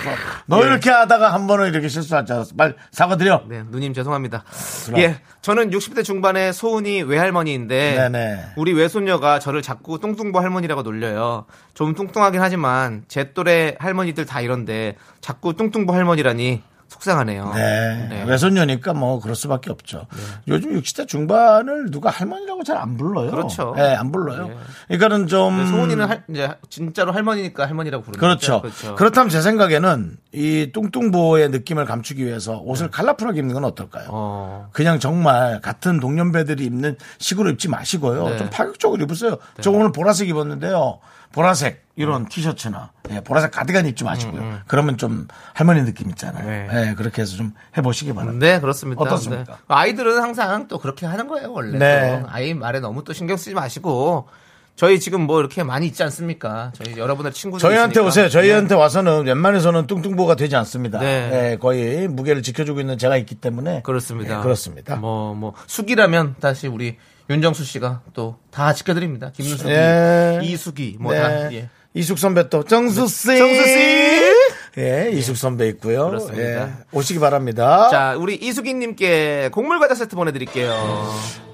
너 이렇게 하다가 한 번은 이렇게 실수할 줄 알았어. 빨리 사과드려. 네, 누님 죄송합니다. 그럼. 예. 저는 60대 중반의 소은이 외할머니인데, 네네. 우리 외손녀가 저를 자꾸 뚱뚱보 할머니라고 놀려요. 좀 뚱뚱하긴 하지만, 제 또래 할머니들 다 이런데, 자꾸 뚱뚱보 할머니라니, 속상하네요. 네. 네. 외손녀니까 뭐 그럴 수밖에 없죠. 요즘 60대 중반을 누가 할머니라고 잘 안 불러요. 그렇죠. 네, 안 불러요. 네. 그러니까는 좀 소은이는 할- 이제 진짜로 할머니니까 할머니라고 부르는 그렇죠. 거죠. 그렇다면 제 생각에는 이 뚱뚱보의 느낌을 감추기 위해서 옷을 칼라풀하게 입는 건 어떨까요? 네. 어. 그냥 정말 같은 동년배들이 입는 식으로 입지 마시고요. 네. 좀 파격적으로 입으세요. 저 오늘 보라색 입었는데요. 보라색 이런 음. 티셔츠나 예, 보라색 가디건 입지 마시고요. 그러면 좀 할머니 느낌 있잖아요. 네. 예, 그렇게 해서 좀 해보시기 바랍니다. 네, 그렇습니다. 어떻습니까? 네. 아이들은 항상 또 그렇게 하는 거예요, 원래. 네. 또 아이 말에 너무 또 신경 쓰지 마시고. 저희 지금 뭐 이렇게 많이 있지 않습니까? 저희 여러분의 친구들. 저희한테 있으니까. 오세요. 저희한테 네. 와서는 웬만해서는 뚱뚱보가 되지 않습니다. 네. 예, 거의 무게를 지켜주고 있는 제가 있기 때문에 그렇습니다. 예, 그렇습니다. 뭐, 뭐, 숙이라면 다시 우리 윤정수 씨가 또 다 지켜드립니다. 김윤숙이, 예. 이숙이, 뭐 네. 다. 예. 이숙 선배 또 정수 씨. 정수 씨. 예, 이숙 선배 있고요. 그렇습니다. 예, 오시기 바랍니다. 자, 우리 이숙이님께 곡물 과자 세트 보내드릴게요.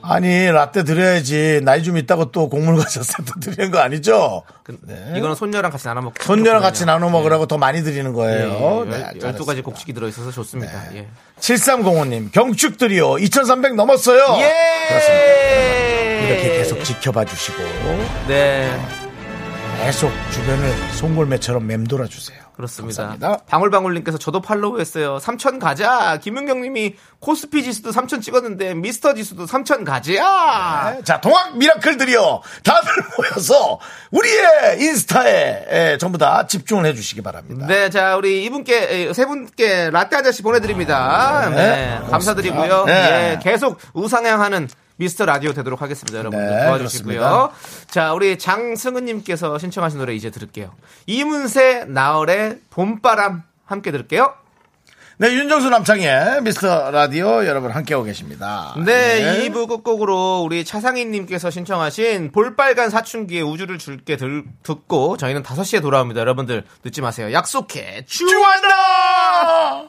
아니 라떼 드려야지 나이 좀 있다고 또 곡물 과자 세트 드리는 거 아니죠? 그, 이거는 손녀랑 같이 나눠 먹고. 손녀랑 같이 나눠 먹으라고 더 많이 드리는 거예요. 네, 예, 12 가지 곡식이 들어있어서 좋습니다. 예. 7305님 경축 드리오 2300 넘었어요. 예! 이렇게 계속 지켜봐 주시고 네, 계속 주변을 송골매처럼 맴돌아 주세요. 그렇습니다. 감사합니다. 방울방울님께서 저도 팔로우 했어요. 삼천 가자. 김은경님이 코스피 지수도 삼천 찍었는데 미스터 지수도 삼천 가자. 자, 동학 미라클들이여 다들 모여서 우리의 인스타에 예, 전부 다 집중을 해주시기 바랍니다. 네, 자 우리 이분께 에, 세 분께 라떼 한 잔씩 보내드립니다. 네, 네, 고맙습니다. 감사드리고요. 네. 예, 계속 우상향하는 미스터 라디오 되도록 하겠습니다. 여러분들 네, 도와주시고요. 그렇습니다. 자, 우리 장승은님께서 신청하신 노래 이제 들을게요. 이문세 나얼의 봄바람 함께 들을게요. 네, 윤정수 남창의 미스터 라디오 여러분 함께하고 계십니다. 네, 2부 끝곡으로 우리 차상희님께서 신청하신 볼빨간 사춘기의 우주를 줄게 들, 듣고 저희는 5시에 돌아옵니다. 여러분들 늦지 마세요. 약속해. 주원아!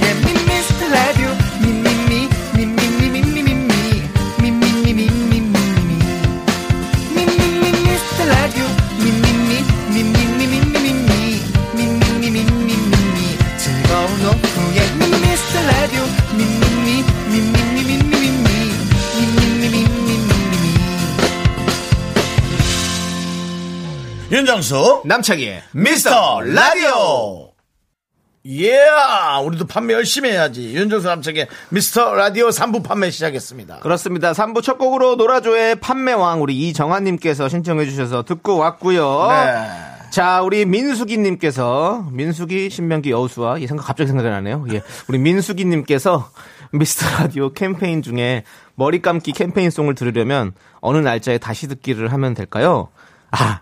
윤정수 남창희의 미스터 라디오 예 우리도 판매 열심히 해야지 윤정수 남창의 미스터 라디오 3부 판매 시작했습니다 그렇습니다. 3부 첫 곡으로 노라조의 판매왕 우리 이정환님께서 신청해 주셔서 듣고 왔고요. 네. 자, 우리 민숙이님께서 민숙이 신명기 여우수와 이 생각 갑자기 생각이 나네요. 예, 우리 민숙이님께서 미스터 라디오 캠페인 중에 머리 감기 캠페인송을 들으려면 어느 날짜에 다시 듣기를 하면 될까요? 아,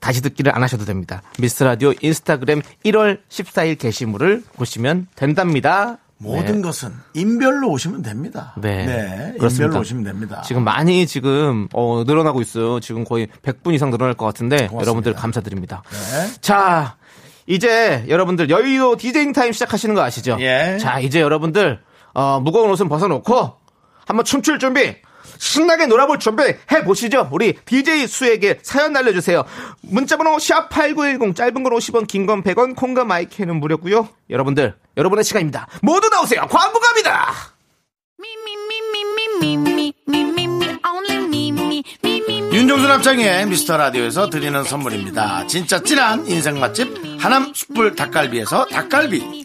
다시 듣기를 안 하셔도 됩니다. 미스터 라디오 인스타그램 1월 14일 게시물을 보시면 된답니다. 모든 네. 것은 인별로 오시면 됩니다 네. 인별로 그렇습니다. 오시면 됩니다 지금 많이 지금 어, 늘어나고 있어요. 지금 거의 100분 이상 늘어날 것 같은데 여러분들 감사드립니다. 네. 자, 이제 여러분들 여의도 디제잉 타임 시작하시는 거 아시죠? 예. 자, 이제 여러분들 어, 무거운 옷은 벗어놓고 한번 춤출 준비. 신나게 놀아볼 준비 해보시죠. 우리 DJ 수에게 사연 날려주세요. 문자번호 샵8910 짧은 건 50원 긴 건 100원 콩과 마이크는 무료고요. 여러분들 여러분의 시간입니다. 모두 나오세요. 광고 갑니다. 윤종수 남창의 미스터 라디오에서 드리는 선물입니다. 진짜 찐한 인생 맛집 하남 숯불 닭갈비에서 닭갈비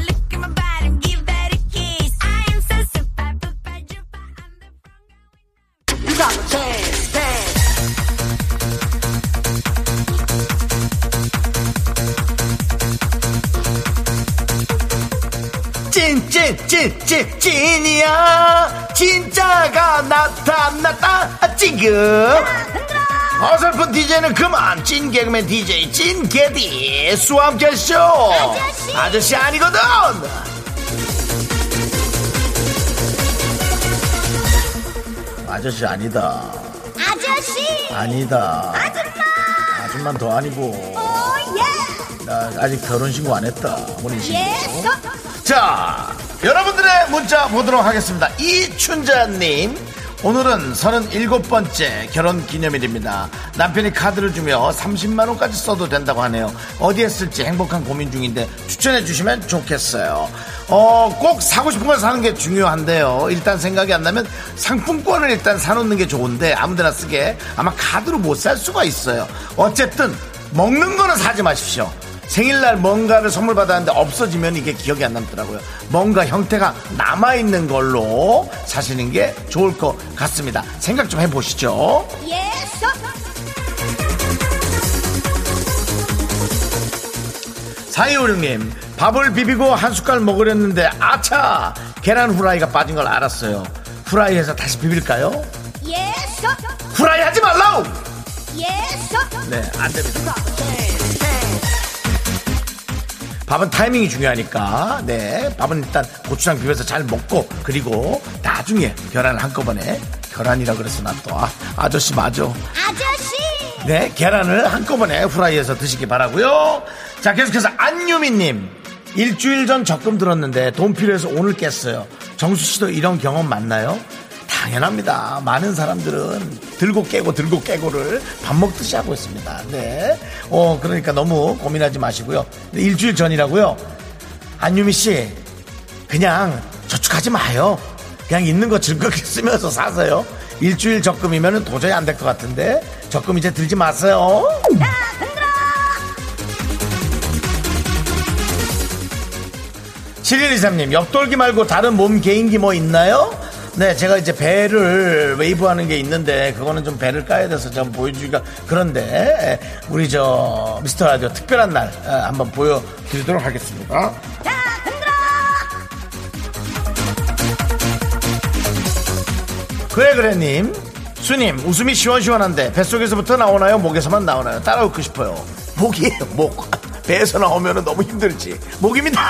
찐찐 찐, 찐, 찐이야. 진짜가 나타났다. 지금. 어설픈 DJ는 그만. 찐 개그맨 DJ, 찐 개디. 수와 함께 쇼. 아저씨. 아저씨 아니거든. 아저씨 아니다. 아저씨 아니다. 아줌마 아줌만 더 아니고. 오 예 나 아직 결혼 신고 안 했다. 혼인 신고. 예서 자, 여러분들의 문자 보도록 하겠습니다. 이춘자님. 오늘은 37번째 결혼 기념일입니다. 남편이 카드를 주며 30만원까지 써도 된다고 하네요. 어디에 쓸지 행복한 고민 중인데 추천해 주시면 좋겠어요. 어, 꼭 사고 싶은 걸 사는 게 중요한데요. 일단 생각이 안 나면 상품권을 일단 사놓는 게 좋은데 아무데나 쓰게 아마 카드로 못 살 수가 있어요. 어쨌든 먹는 거는 사지 마십시오. 생일날 뭔가를 선물 받았는데 없어지면 이게 기억이 안 남더라고요. 뭔가 형태가 남아있는 걸로 사시는 게 좋을 것 같습니다. 생각 좀 해보시죠. 예서 사이오령님, 밥을 비비고 한 숟갈 먹으려는데, 아차! 계란 후라이가 빠진 걸 알았어요. 후라이해서 다시 비빌까요? 예서 후라이 하지 말라우! 예서 네, 안 됩니다. 밥은 타이밍이 중요하니까, 네, 밥은 일단 고추장 비벼서 잘 먹고, 그리고 나중에 계란을 한꺼번에, 계란이라 그래서 나 또, 아, 아저씨 맞아. 아저씨 네, 계란을 한꺼번에 후라이해서 드시기 바라고요. 자, 계속해서 안유미님. 일주일 전 적금 들었는데 돈 필요해서 오늘 깼어요. 정수 씨도 이런 경험 맞나요? 당연합니다. 많은 사람들은 들고 깨고 들고 깨고를 밥 먹듯이 하고 있습니다. 네. 어, 그러니까 너무 고민하지 마시고요. 일주일 전이라고요. 안유미 씨, 그냥 저축하지 마요. 그냥 있는 거 즐겁게 쓰면서 사세요. 일주일 적금이면 도저히 안 될 것 같은데 적금 이제 들지 마세요. 칠 7123님, 옆돌기 말고 다른 몸 개인기 뭐 있나요? 네, 제가 이제 배를 웨이브 하는 게 있는데, 그거는 좀 배를 까야 돼서 좀 보여주기가 그런데, 우리 저, 미스터 라디오 특별한 날, 에, 한번 보여드리도록 하겠습니다. 그래, 그래님. 수님, 웃음이 시원시원한데, 뱃속에서부터 나오나요? 목에서만 나오나요? 따라 웃고 싶어요. 목이에요, 목. 배에서 나오면 너무 힘들지. 목입니다.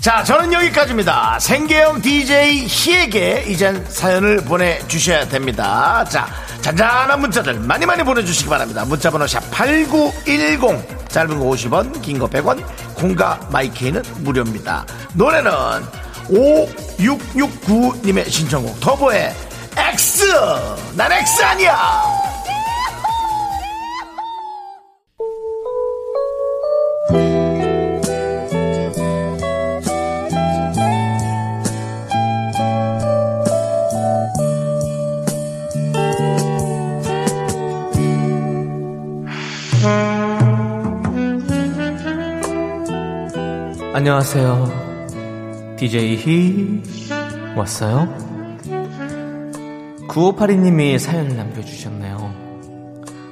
자, 저는 여기까지입니다. 생계형 DJ 희에게 이젠 사연을 보내주셔야 됩니다. 자, 잔잔한 문자들 많이 많이 보내주시기 바랍니다. 문자번호 샵8910. 짧은 거 50원, 긴 거 100원, 공과 마이케이는 무료입니다. 노래는 5669님의 신청곡 터보의 X! 난 X 아니야! 안녕하세요. DJ 히 왔어요? 9582님이 사연을 남겨주셨네요.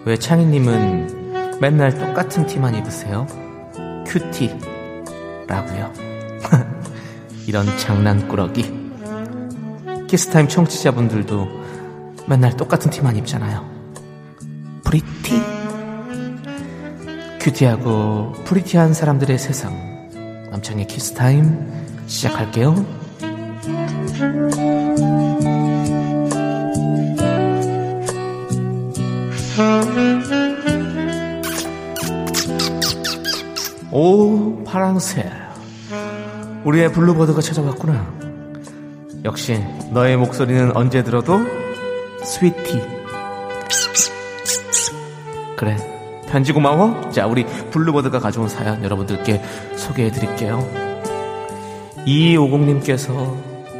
왜 창희님은 맨날 똑같은 티만 입으세요? cutie. 라고요. 이런 장난꾸러기. 키스타임 청취자분들도 맨날 똑같은 티만 입잖아요. pretty. cutie하고 pretty한 사람들의 세상. 남창의 키스타임 시작할게요. 오, 파랑새. 우리의 bluebird가 찾아왔구나. 역시 너의 목소리는 언제 들어도 sweetie. 그래. 편지 고마워. 자, 우리 블루버드가 가져온 사연 여러분들께 소개해 드릴게요. 2250님께서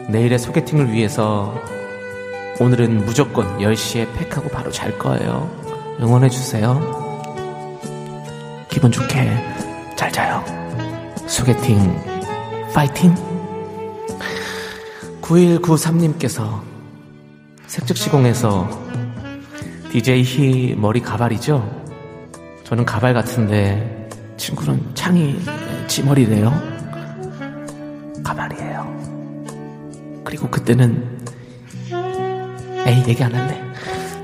내일의 소개팅을 위해서 오늘은 무조건 10시에 팩하고 바로 잘 거예요. 응원해 주세요. 기분 좋게 잘 자요. 소개팅 파이팅. 9193님께서 색즉시공에서 DJ 희 머리 가발이죠? 저는 가발 같은데 친구는 창이 지머리래요. 가발이에요. 그리고 그때는 에이 얘기 안 할래.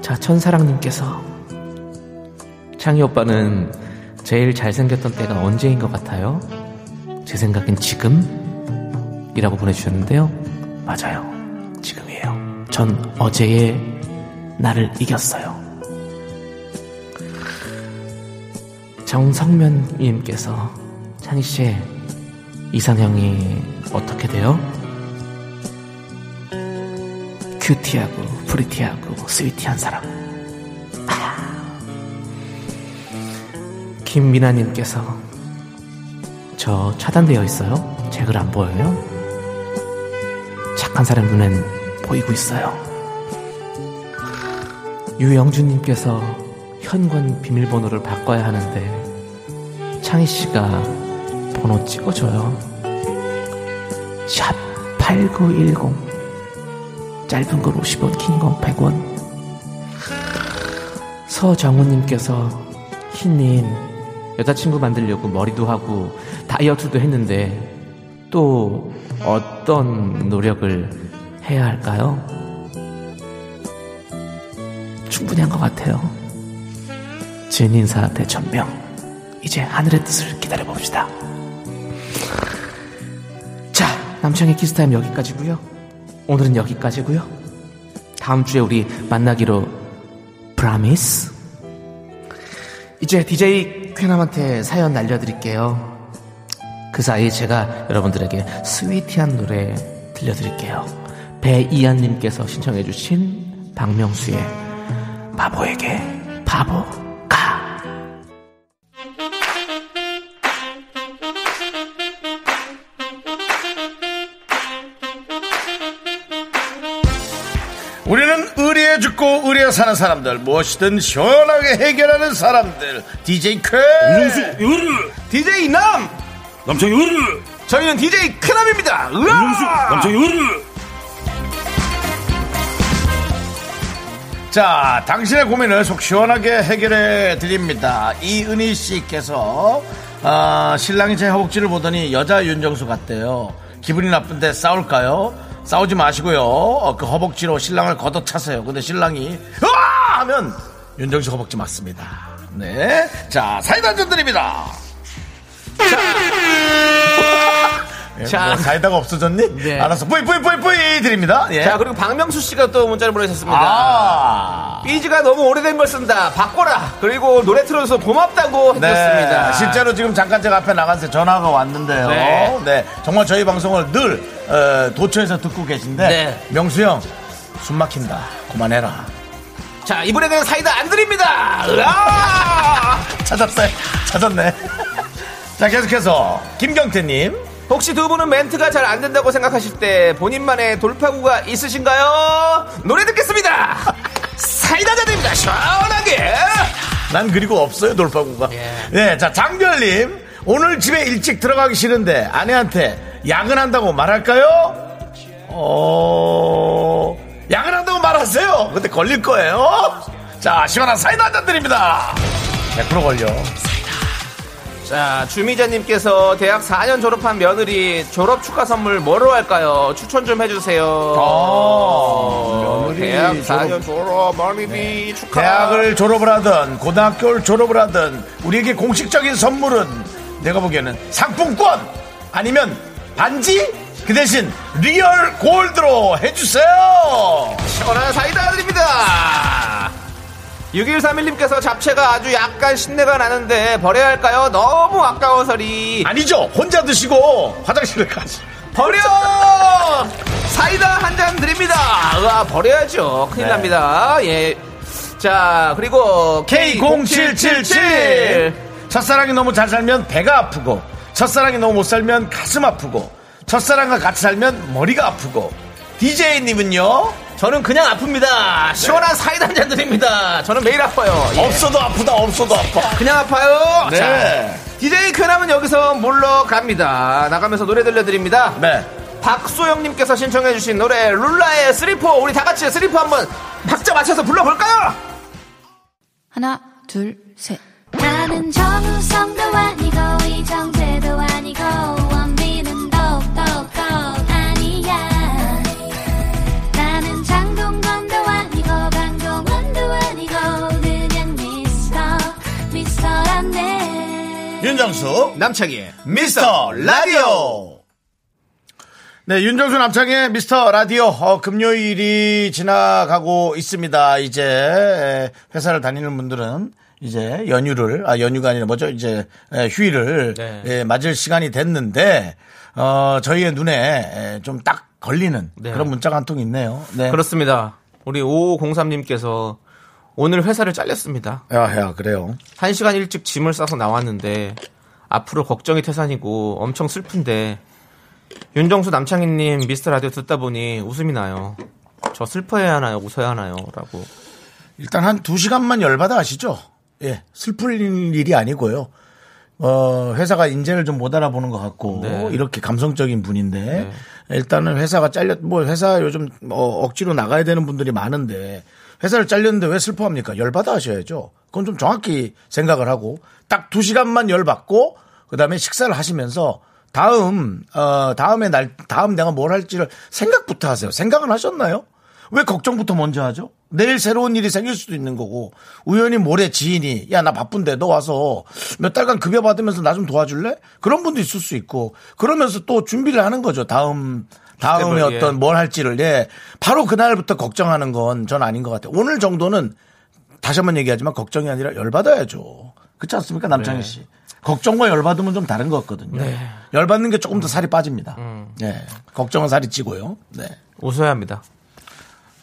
자 천사랑님께서 창희 오빠는 제일 잘생겼던 때가 언제인 것 같아요? 제 생각엔 지금? 이라고 보내주셨는데요. 맞아요. 지금이에요. 전 어제의 나를 이겼어요. 정성면님께서 창희씨 이상형이 어떻게 돼요? 큐티하고 프리티하고 스위티한 사람 김미나님께서 저 차단되어 있어요? 제 글 안 보여요? 착한 사람 눈엔 보이고 있어요. 유영준님께서 현관 비밀번호를 바꿔야 하는데 창희 씨가 번호 찍어줘요. 샵 8910 짧은 건 50원, 긴 건 100원. 서정우님께서 흰님 여자친구 만들려고 머리도 하고 다이어트도 했는데 또 어떤 노력을 해야 할까요? 충분히 한 것 같아요. 진인사 대천명 이제 하늘의 뜻을 기다려봅시다. 자 남창의 키스타임 여기까지고요. 오늘은 여기까지고요. 다음 주에 우리 만나기로 프라미스. 이제 DJ 쾌남한테 사연 날려드릴게요. 그 사이에 제가 여러분들에게 스위티한 노래 들려드릴게요. 배이한님께서 신청해주신 박명수의 바보에게 바보 죽고 의리에 사는 사람들 무엇이든 시원하게 해결하는 사람들 DJ 쾌 윤정수 으르 DJ 남! 남창희 으르 저희는 DJ 쾌남입니다! 윤정수 으아! 남창희 으르 자, 당신의 고민을 속 시원하게 해결해 드립니다. 이은희 씨께서 아, 신랑이 제 허벅지를 보더니 여자 윤정수 같대요. 기분이 나쁜데 싸울까요? 싸우지 마시고요. 어, 그 허벅지로 신랑을 걷어차세요. 근데 신랑이 으아! 하면 윤정수 허벅지 맞습니다. 네. 자, 사이다 한잔 드립니다. 자, 자. 뭐 사이다가 없어졌니? 네. 알았어. 뿌이, 뿌이, 뿌이, 뿌이 드립니다. 예. 자, 그리고 박명수 씨가 또 문자를 보내셨습니다. 아. 삐지가 너무 오래된 걸 쓴다. 바꿔라. 그리고 노래 틀어줘서 고맙다고 해줬습니다. 네, 실제로 지금 잠깐 제가 앞에 나가서 전화가 왔는데요. 네. 네. 정말 저희 방송을 늘 어, 도처에서 듣고 계신데 네. 명수 형 숨 막힌다. 그만해라. 자, 이번에는 사이다 안 드립니다. 으아! 찾았어요. 찾았네. 자, 계속해서 김경태님. 혹시 두 분은 멘트가 잘 안 된다고 생각하실 때 본인만의 돌파구가 있으신가요? 노래 듣겠습니다. 사이다 드립니다. 시원하게. 난 그리고 없어요 돌파구가. 예. 네, 자 장별님 오늘 집에 일찍 들어가기 싫은데 아내한테 야근한다고 말할까요? 어 야근한다고 말하세요. 근데 걸릴 거예요. 자 시원한 사이다 한잔 드립니다. 100% 걸려. 자, 주미자님께서 대학 4년 졸업한 며느리 졸업 축하 선물 뭐로 할까요? 추천 좀 해주세요. 어, 며느리 대학 졸업. 4년 졸업, 며느리 축하. 대학을 졸업을 하든 고등학교를 졸업을 하든 우리에게 공식적인 선물은 내가 보기에는 상품권 아니면 반지 그 대신 real gold로 해주세요. 시원한 사이다 드립니다. 6131님께서 잡채가 아주 약간 신내가 나는데 버려야 할까요? 너무 아까워서리. 아니죠. 혼자 드시고 화장실을 가시. 버려! 사이다 한 잔 드립니다. 으아, 버려야죠. 큰일 네. 납니다. 예. 자, 그리고 K0777 첫사랑이 너무 잘 살면 배가 아프고 첫사랑이 너무 못 살면 가슴 아프고 첫사랑과 같이 살면 머리가 아프고 DJ님은요 저는 그냥 아픕니다. 시원한 사이다 한잔 드립니다. 저는 매일 아파요. 예. 없어도 아프다 없어도 아파 그냥 아파요. 네. 자, DJ 쾌남은 여기서 물러갑니다. 나가면서 노래 들려드립니다. 네 박소영님께서 신청해주신 노래 룰라의 스리포 우리 다 같이 스리포 한번 박자 맞춰서 불러볼까요? 하나, 둘, 셋. 나 나는 정우성도 아니고 이정재 윤정수 남창희의 미스터 라디오. 네, 윤정수 남창의 미스터 라디오. 어, 금요일이 지나가고 있습니다. 이제 회사를 다니는 분들은 이제 연휴를 아 연휴가 아니라 뭐죠? 이제 에, 휴일을 네. 예, 맞을 시간이 됐는데 어, 저희의 눈에 좀 딱 걸리는 네. 그런 문자가 한 통 있네요. 네. 그렇습니다. 우리 5503님께서 오늘 회사를 잘렸습니다. 야, 야, 그래요. 한 시간 일찍 짐을 싸서 나왔는데 앞으로 걱정이 태산이고 엄청 슬픈데 윤정수 남창희님 미스터 라디오 듣다 보니 웃음이 나요. 저 슬퍼해야 하나요? 웃어야 하나요? 라고. 일단 한 두 시간만 열받아 하시죠. 예, 슬플 일이 아니고요. 어, 회사가 인재를 좀 못 알아보는 것 같고, 네. 이렇게 감성적인 분인데, 일단은 회사가 잘렸, 뭐 회사 요즘 어, 억지로 나가야 되는 분들이 많은데, 회사를 잘렸는데 왜 슬퍼합니까? 열받아 하셔야죠. 그건 좀 정확히 생각을 하고, 딱 두 시간만 열받고, 그 다음에 식사를 하시면서, 다음, 어, 다음에 날, 다음 내가 뭘 할지를 생각부터 하세요. 생각은 하셨나요? 왜 걱정부터 먼저 하죠? 내일 새로운 일이 생길 수도 있는 거고 우연히 모레 지인이 야 나 바쁜데 너 와서 몇 달간 급여 받으면서 나 좀 도와줄래? 그런 분도 있을 수 있고 그러면서 또 준비를 하는 거죠. 다음 다음에 예. 어떤 뭘 할지를 예 바로 그날부터 걱정하는 건 전 아닌 것 같아요. 오늘 정도는 다시 한번 얘기하지만 걱정이 아니라 열받아야죠. 그렇지 않습니까 남창희 네. 씨? 걱정과 열받으면 좀 다른 것 같거든요. 열받는 게 조금 더 살이 빠집니다. 음. 네. 걱정은 살이 찌고요. 네. 웃어야 합니다.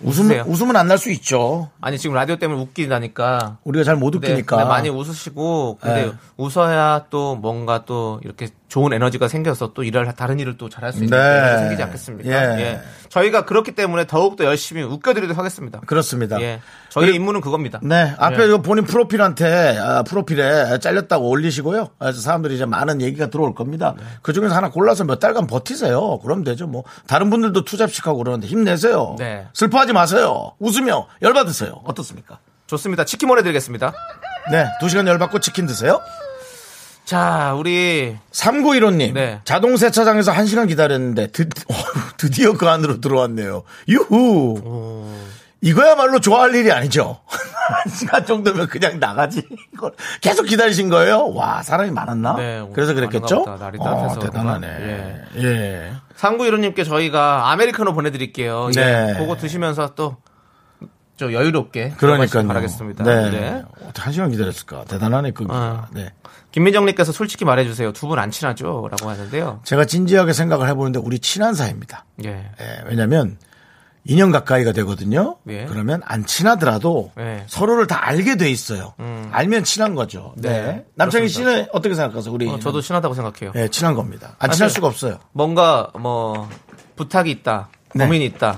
웃음, 웃으세요. 웃음은 안 날 수 있죠. 아니 지금 라디오 때문에 웃기다니까. 우리가 잘못 네, 웃기니까. 근데 많이 웃으시고 근데 네. 웃어야 또 뭔가 또 이렇게 좋은 에너지가 생겨서 또 일을 다른 일을 또 잘할 수 있는 네. 에너지가 생기지 않겠습니까? 예. 예. 저희가 그렇기 때문에 더욱 더 열심히 웃겨드리도록 하겠습니다. 그렇습니다. 예. 저희 임무는 그겁니다. 네, 앞에 예. 그 본인 프로필한테 아, 프로필에 잘렸다고 올리시고요. 그래서 사람들이 이제 많은 얘기가 들어올 겁니다. 네. 그 중에서 하나 골라서 몇 달간 버티세요. 그럼 되죠. 뭐 다른 분들도 투잡식 하고 그러는데 힘내세요. 네. 슬퍼하지 마세요. 웃으며 열받으세요. 어떻습니까? 좋습니다. 치킨 보내드리겠습니다. 네, 두 시간 열받고 치킨 드세요. 자, 우리 3915님. 네. 자동 세차장에서 한 시간 기다렸는데 드, 드디어 그 안으로 들어왔네요. 유후. 이거야말로 좋아할 일이 아니죠. 한 시간 정도면 그냥 나가지. 이걸 계속 기다리신 거예요? 와, 사람이 많았나? 네, 그래서 그랬겠죠? 보다. 날이 어, 따뜻해서 대단하네. 그런가? 예. 상구이로님께 저희가 아메리카노 보내 드릴게요. 네. 예. 그거 드시면서 또 좀 여유롭게. 들어가시길 바라겠습니다. 네. 네. 어떻게 한 시간 기다렸을까? 대단하네, 그. 어. 네. 김민정님께서 솔직히 말해주세요. 두 분 안 친하죠? 라고 하는데요. 제가 진지하게 생각을 해보는데 우리 친한 사이입니다. 예. 예, 왜냐면 2년 가까이가 되거든요. 예. 그러면 안 친하더라도 예. 서로를 다 알게 돼 있어요. 알면 친한 거죠. 네. 네, 남창희. 씨는 어떻게 생각하세요? 우리 어, 저도 친하다고 생각해요. 예, 친한 겁니다. 안 친할 수가 없어요. 뭔가 뭐 부탁이 있다, 네. 고민이 있다.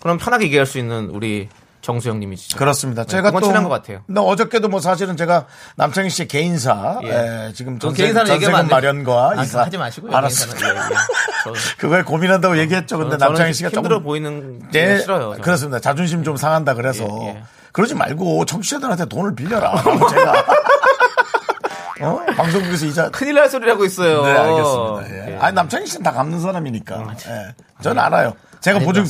그럼 편하게 얘기할 수 있는 우리 정수영 님이시죠. 그렇습니다. 네, 제가 또 친한 것 같아요. 근데 어저께도 뭐 사실은 제가 남창희 씨의 개인사 예. 예, 지금 저 전세, 개인사는 얘기하면 안 전세금 돼요. 마련과 아, 이사 하지 마시고요. 알았습니다. 개인사는. 예, 예. 저- 그거에 고민한다고 얘기했죠. 근데 저는 남창희 씨가 힘들어 조금 보이는 예, 게 싫어요. 저는. 그렇습니다. 자존심 좀 상한다 그래서 예, 예. 그러지 말고 청취자들한테 돈을 빌려라. 제가 어? 방송국에서 이자 큰일 날 소리를 하고 있어요. 네 알겠습니다. 예. 예. 아니 남창희 씨는 다 갚는 사람이니까. 예. 저는 알아요. 제가 보증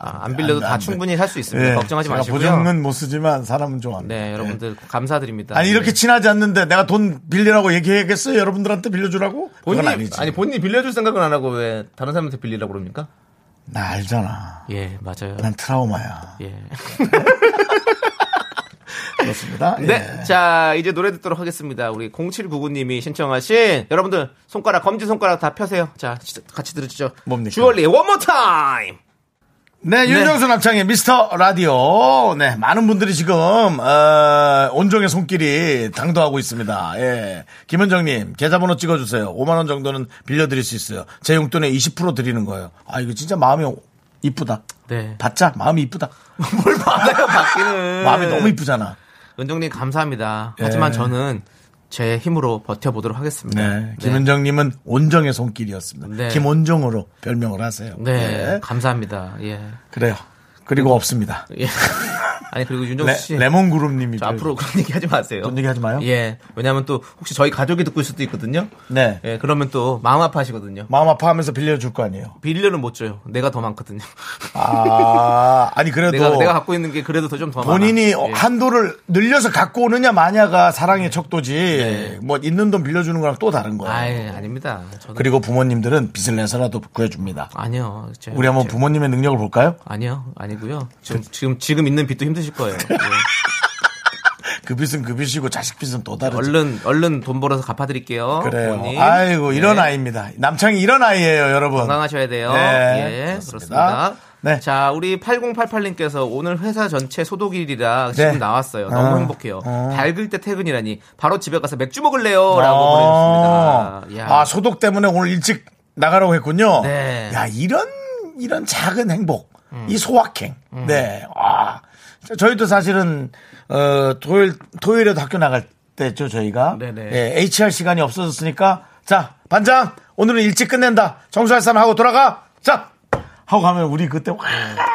아, 안 빌려도 안 돼, 다안 돼. 충분히 할수 있습니다. 예, 걱정하지 제가 마시고요. 보증은 못 쓰지만 사람은 좋아합니다. 네, 예. 여러분들 감사드립니다. 아니 이렇게 네. 친하지 않는데 내가 돈 빌리라고 얘기해야겠어요? 여러분들한테 빌려주라고? 본인이 아니지. 아니 본인이 빌려줄 생각은 안 하고 왜 다른 사람한테 빌리라고 그럽니까? 나 알잖아. 예, 맞아요. 난 트라우마야. 예. 그렇습니다. 네. 예. 자, 이제 노래 듣도록 하겠습니다. 우리 0799님이 신청하신 여러분들 손가락 검지 손가락 다 펴세요. 자, 시- 같이 들으시죠. 뭡니까? 주얼리 One More Time. 네, 윤정수 남창의 미스터 라디오. 네, 많은 분들이 지금, 어, 온종의 손길이 당도하고 있습니다. 예. 김현정님, 계좌번호 찍어주세요. 5만원 정도는 빌려드릴 수 있어요. 제 용돈의 20% 드리는 거예요. 아, 이거 진짜 마음이 이쁘다. 네. 받자, 마음이 이쁘다. 뭘 받아요, 받기는. 마음이 너무 이쁘잖아. 은정님 감사합니다. 예. 하지만 저는 제 힘으로 버텨보도록 하겠습니다. 네. 김현정님은 온정의 손길이었습니다. 네. 김온정으로 별명을 하세요. 네, 네. 감사합니다. 예. 그래요. 그리고 없습니다. 예. 아니 그리고 윤정수 씨 레, 몬 그룹님이 저 앞으로 그런 얘기 하지 마세요. 그런 얘기 하지 마요. 예. 왜냐하면 또 혹시 저희 가족이 듣고 있을 수도 있거든요. 네. 예. 그러면 또 마음 아파하시거든요. 마음 아파하면서 빌려줄 거 아니에요. 빌려는 못 줘요. 내가 더 많거든요. 아, 아니 그래도 내가 내가 갖고 있는 게 그래도 더 좀더 많아. 본인이 예. 한도를 늘려서 갖고 오느냐 마냐가 사랑의 척도지. 뭐 있는 돈 빌려주는 거랑 또 다른 거예요. 네. 아예 아닙니다. 그리고 부모님들은 빚을 내서라도 구해줍니다. 아니요. 제- 우리 한번 제- 부모님의 능력을 볼까요? 아니요. 아니 고요. 지금 지금 지금 있는 빚도 힘드실 거예요. 예. 그 빚은 그 빚이고 자식 빚은 또 다르죠. 얼른 얼른 돈 벌어서 갚아드릴게요. 그래요. 부모님. 아이고 이런 네. 아이입니다. 남창이 이런 아이예요, 여러분. 건강하셔야 돼요. 네, 예, 그렇습니다. 그렇습니다. 네. 자, 우리 8088님께서 오늘 회사 전체 소독일이라 네. 지금 나왔어요. 너무 어, 행복해요. 어. 밝을 때 퇴근이라니 바로 집에 가서 맥주 먹을래요. 라고 아, 보내주셨습니다. 야. 아, 소독 때문에 오늘 일찍 나가라고 했군요. 네. 음. 야, 이런, 이런 작은 행복. 이 소확행. 네. 아. 자, 저희도 사실은, 어, 토요일, 토요일에도 학교 나갈 때죠, 저희가. 네네. 예, HR 시간이 없어졌으니까. 자, 반장, 오늘은 일찍 끝낸다. 청소할 사람 하고 돌아가. 자! 하고 가면 우리 그때 와,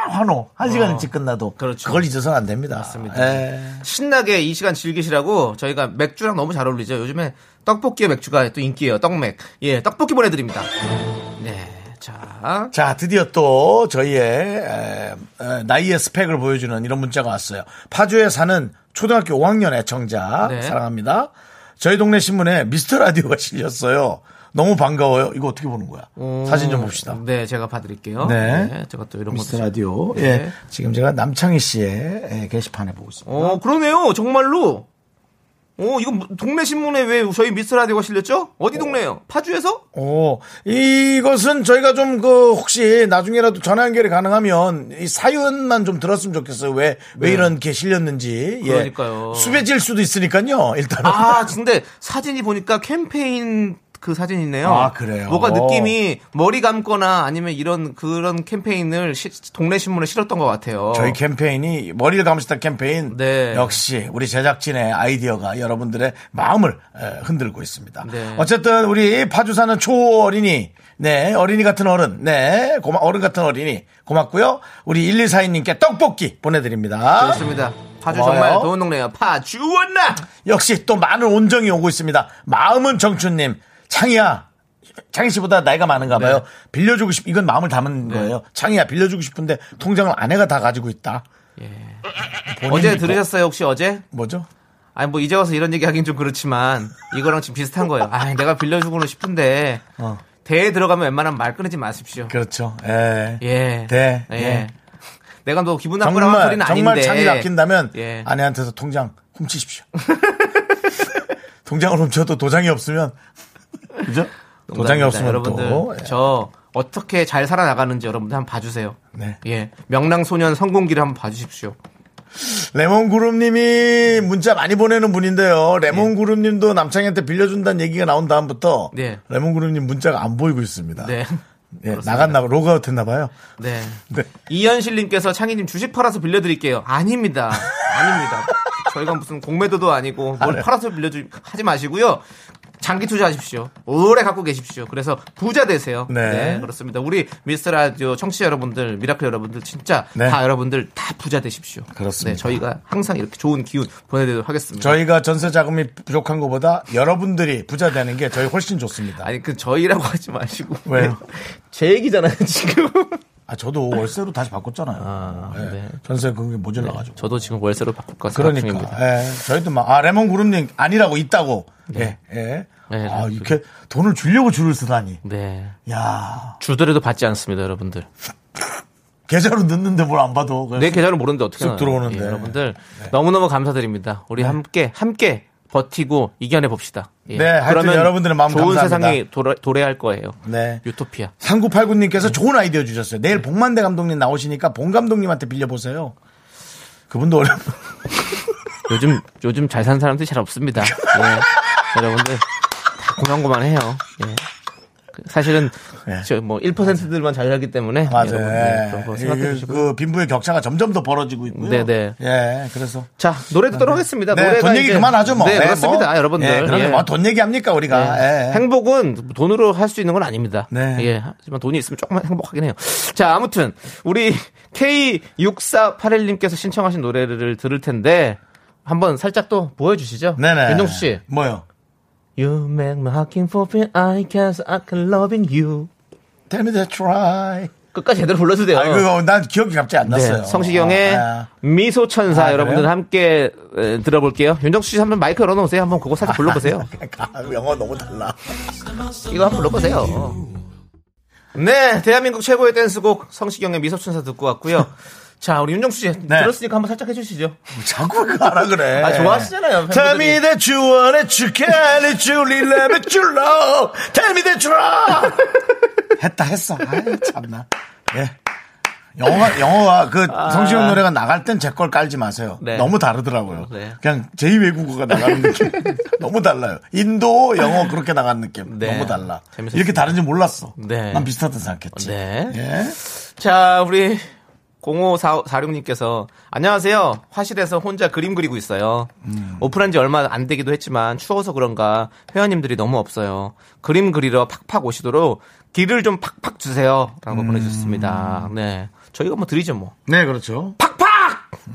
환호. 한 시간 일찍 끝나도. 어. 그렇죠. 그걸 잊어서는 안 됩니다. 맞습니다. 예. 신나게 이 시간 즐기시라고 저희가 맥주랑 너무 잘 어울리죠. 요즘에 떡볶이에 맥주가 또 인기예요. 떡맥. 예, 떡볶이 보내드립니다. 네. 자. 자, 드디어 또 저희의 에, 에, 나이의 스펙을 보여주는 이런 문자가 왔어요. 파주에 사는 초등학교 5학년 애청자 네. 사랑합니다. 저희 동네 신문에 미스터 라디오가 실렸어요. 너무 반가워요. 이거 어떻게 보는 거야? 사진 좀 봅시다. 네, 제가 봐드릴게요. 네. 제가 또 이런 미스터. 라디오. 네. 예. 지금 제가 남창희 씨의 에, 게시판에 보고 있습니다. 어, 그러네요. 정말로. 어, 이거 뭐- 동네 신문에 왜 저희 미스 라디오가 실렸죠? 어디 동네예요? 파주에서? 오, 이것은 저희가 좀 그 혹시 나중에라도 전화 연결이 가능하면 이 사연만 좀 들었으면 좋겠어요. 왜, 왜 이런 게 실렸는지. 예. 네. 그러니까요. 수배질 수도 있으니까요. 일단은. 아, 근데 사진이 보니까 캠페인 그 사진이네요. 아, 그래요? 뭐가 느낌이 머리 감거나 아니면 이런 그런 캠페인을 시- 동네 신문에 실었던 것 같아요. 저희 캠페인이 머리를 감으시다 캠페인 네. 역시 우리 제작진의 아이디어가 여러분들의 마음을 에, 흔들고 있습니다. 네. 어쨌든 우리 파주 사는 초 어린이 네 어린이 같은 어른 네 고마 어른 같은 어린이 고맙고요. 우리 1242님께 떡볶이 보내드립니다. 그렇습니다. 파주 고마워요. 정말 좋은 동네예요. 파주 원나. 역시 또 많은 온정이 오고 있습니다. 마음은 정춘님 창이야. 창희 씨보다 나이가 많은가 봐요. 네. 빌려주고 싶, 이건 마음을 담은 거예요. 창이야, 빌려주고 싶은데 통장을 아내가 다 가지고 있다. 본인 어제 믿고. 들으셨어요 혹시 어제? 뭐죠? 아니 뭐 이제 와서 이런 얘기 하긴 좀 그렇지만 이거랑 지금 비슷한 거예요. 아 내가 빌려주고는 싶은데 어. 대에 들어가면 웬만하면 말 끊지 마십시오. 그렇죠. 예. 예. 대, 예. 예. 내가 너 기분 나쁘라는 정말, 소리는 정말 아닌데. 창의를 아낀다면 예. 아내한테서 통장 훔치십시오. 통장을 훔쳐도 도장이 없으면, 그죠? 도장이. 없으면 여러분들 또. 예. 저 어떻게 잘 살아나가는지 여러분들 한번 봐주세요. 네. 예. 명랑소년 성공기를 한번 봐주십시오. 레몬그룹님이 문자 많이 보내는 분인데요. 레몬그룹님도 남창희한테 빌려준다는 얘기가 나온 다음부터 네. 레몬그룹님 문자가 안 보이고 있습니다. 네. 예, 나갔나 봐, 로그아웃 했나 봐요. 네. 네. 이현실 님께서 창희 님 주식 팔아서 빌려 드릴게요. 아닙니다. 아닙니다. 저희가 무슨 공매도도 아니고 뭘 네. 팔아서 빌려주 하지 마시고요. 장기 투자하십시오. 오래 갖고 계십시오. 그래서 부자 되세요. 네. 네, 그렇습니다. 우리 미스터 라디오 청취자 여러분들, 미라클 여러분들 진짜 네. 다 여러분들 다 부자 되십시오. 그렇습니다. 네, 저희가 항상 이렇게 좋은 기운 보내드리도록 하겠습니다. 저희가 전세 자금이 부족한 것보다 여러분들이 부자 되는 게 저희 훨씬 좋습니다. 아니 그 저희라고 하지 마시고 왜요? 제 얘기잖아요 지금. 아, 저도 월세로 다시 바꿨잖아요. 아, 예. 네. 전세 그게 모자라가지고. 저도 지금 월세로 바꿀 것 생각. 그러니까. 예. 저희도 막, 아, 레몬 그룹님 아니라고 있다고. 예. 예. 네, 아, 네. 이렇게 돈을 주려고 줄을 쓰다니. 네. 야 주더라도 받지 않습니다, 여러분들. 계좌로 넣는데 뭘 안 봐도. 내 계좌를 모르는데 어떻게 쓱? 들어오는데. 네. 예, 여러분들 너무너무 감사드립니다. 우리 함께 함께 버티고 이겨내 봅시다. 예. 네, 하여튼 여러분들의 마음 좋은 감사합니다. 세상이 도래, 도래할 거예요. 네. 유토피아. 3989님께서 좋은 아이디어 주셨어요. 내일 복만대 감독님 나오시니까 봉 감독님한테 빌려보세요. 그분도 어려 요즘 요즘 잘 사는 사람들이 잘 없습니다. 예. 여러분들 다 고만고만해요. 예. 사실은 예. 저뭐 1%들만 잘 살기 때문에 맞아요. 여러분, 네, 그런 거 생각해 그, 주시고. 그 빈부의 격차가 점점 더 벌어지고 있고요. 네네. 예, 그래서. 자, 노래 듣도록 하겠습니다. 네, 노래가 돈 얘기 이제- 그만하죠, 뭐. 네, 예, 그렇습니다. 뭐. 여러분들. 예, 그러면 예. 뭐돈 얘기합니까, 우리가. 네. 예. 행복은 돈으로 할 수 있는 건 아닙니다. 네. 예. 하지만 돈이 있으면 조금만 행복하긴 해요. 자, 아무튼 우리 K6481님께서 신청하신 노래를 들을 텐데 한번 살짝 또 보여주시죠. 네네. 윤정수 씨. 뭐요? You make me hacking for feel I guess I can loving you. Tell me that try. 끝까지 제대로 불러도 돼요. 아, 그거 난 기억이 갑자기 안 났어요. 네, 성시경의 아, 미소 천사 아, 여러분들? 함께 에, 들어볼게요. 윤정수 씨 한번 마이크 열어놓으세요. 한번 그거 살짝 불러보세요. 아, 영어 너무 달라. 이거 한번 불러보세요. 네, 대한민국 최고의 댄스곡 성시경의 미소 천사 듣고 왔고요. 자, 우리 윤정수 씨 네. 들었으니까 한번 살짝 해주시죠. 자꾸 그거 하라 그래. 아, 좋아하시잖아요. Tell me that you want it, you can it, you love it, you love. Tell me that you love. 했다 했어. 아이 참나. 예. 영어가 영어가 그 성시경 노래가 나갈 땐 제 걸 깔지 마세요. 네. 너무 다르더라고요. 네. 그냥 제2 외국어가 나가는 느낌. 너무 달라요. 인도 영어 그렇게 나가는 느낌. 네. 너무 달라. 재밌었습니다. 이렇게 다른지 몰랐어. 네. 난 비슷하다 생각했지. 네. 예. 자, 우리 0546님께서 안녕하세요. 화실에서 혼자 그림 그리고 있어요. 오픈한 지 얼마 안 되기도 했지만 추워서 그런가 회원님들이 너무 없어요. 그림 그리러 팍팍 오시도록 길을 좀 팍팍 주세요. 라고 보내주셨습니다. 네. 저희가 뭐 드리죠 뭐. 네, 그렇죠. 팍팍!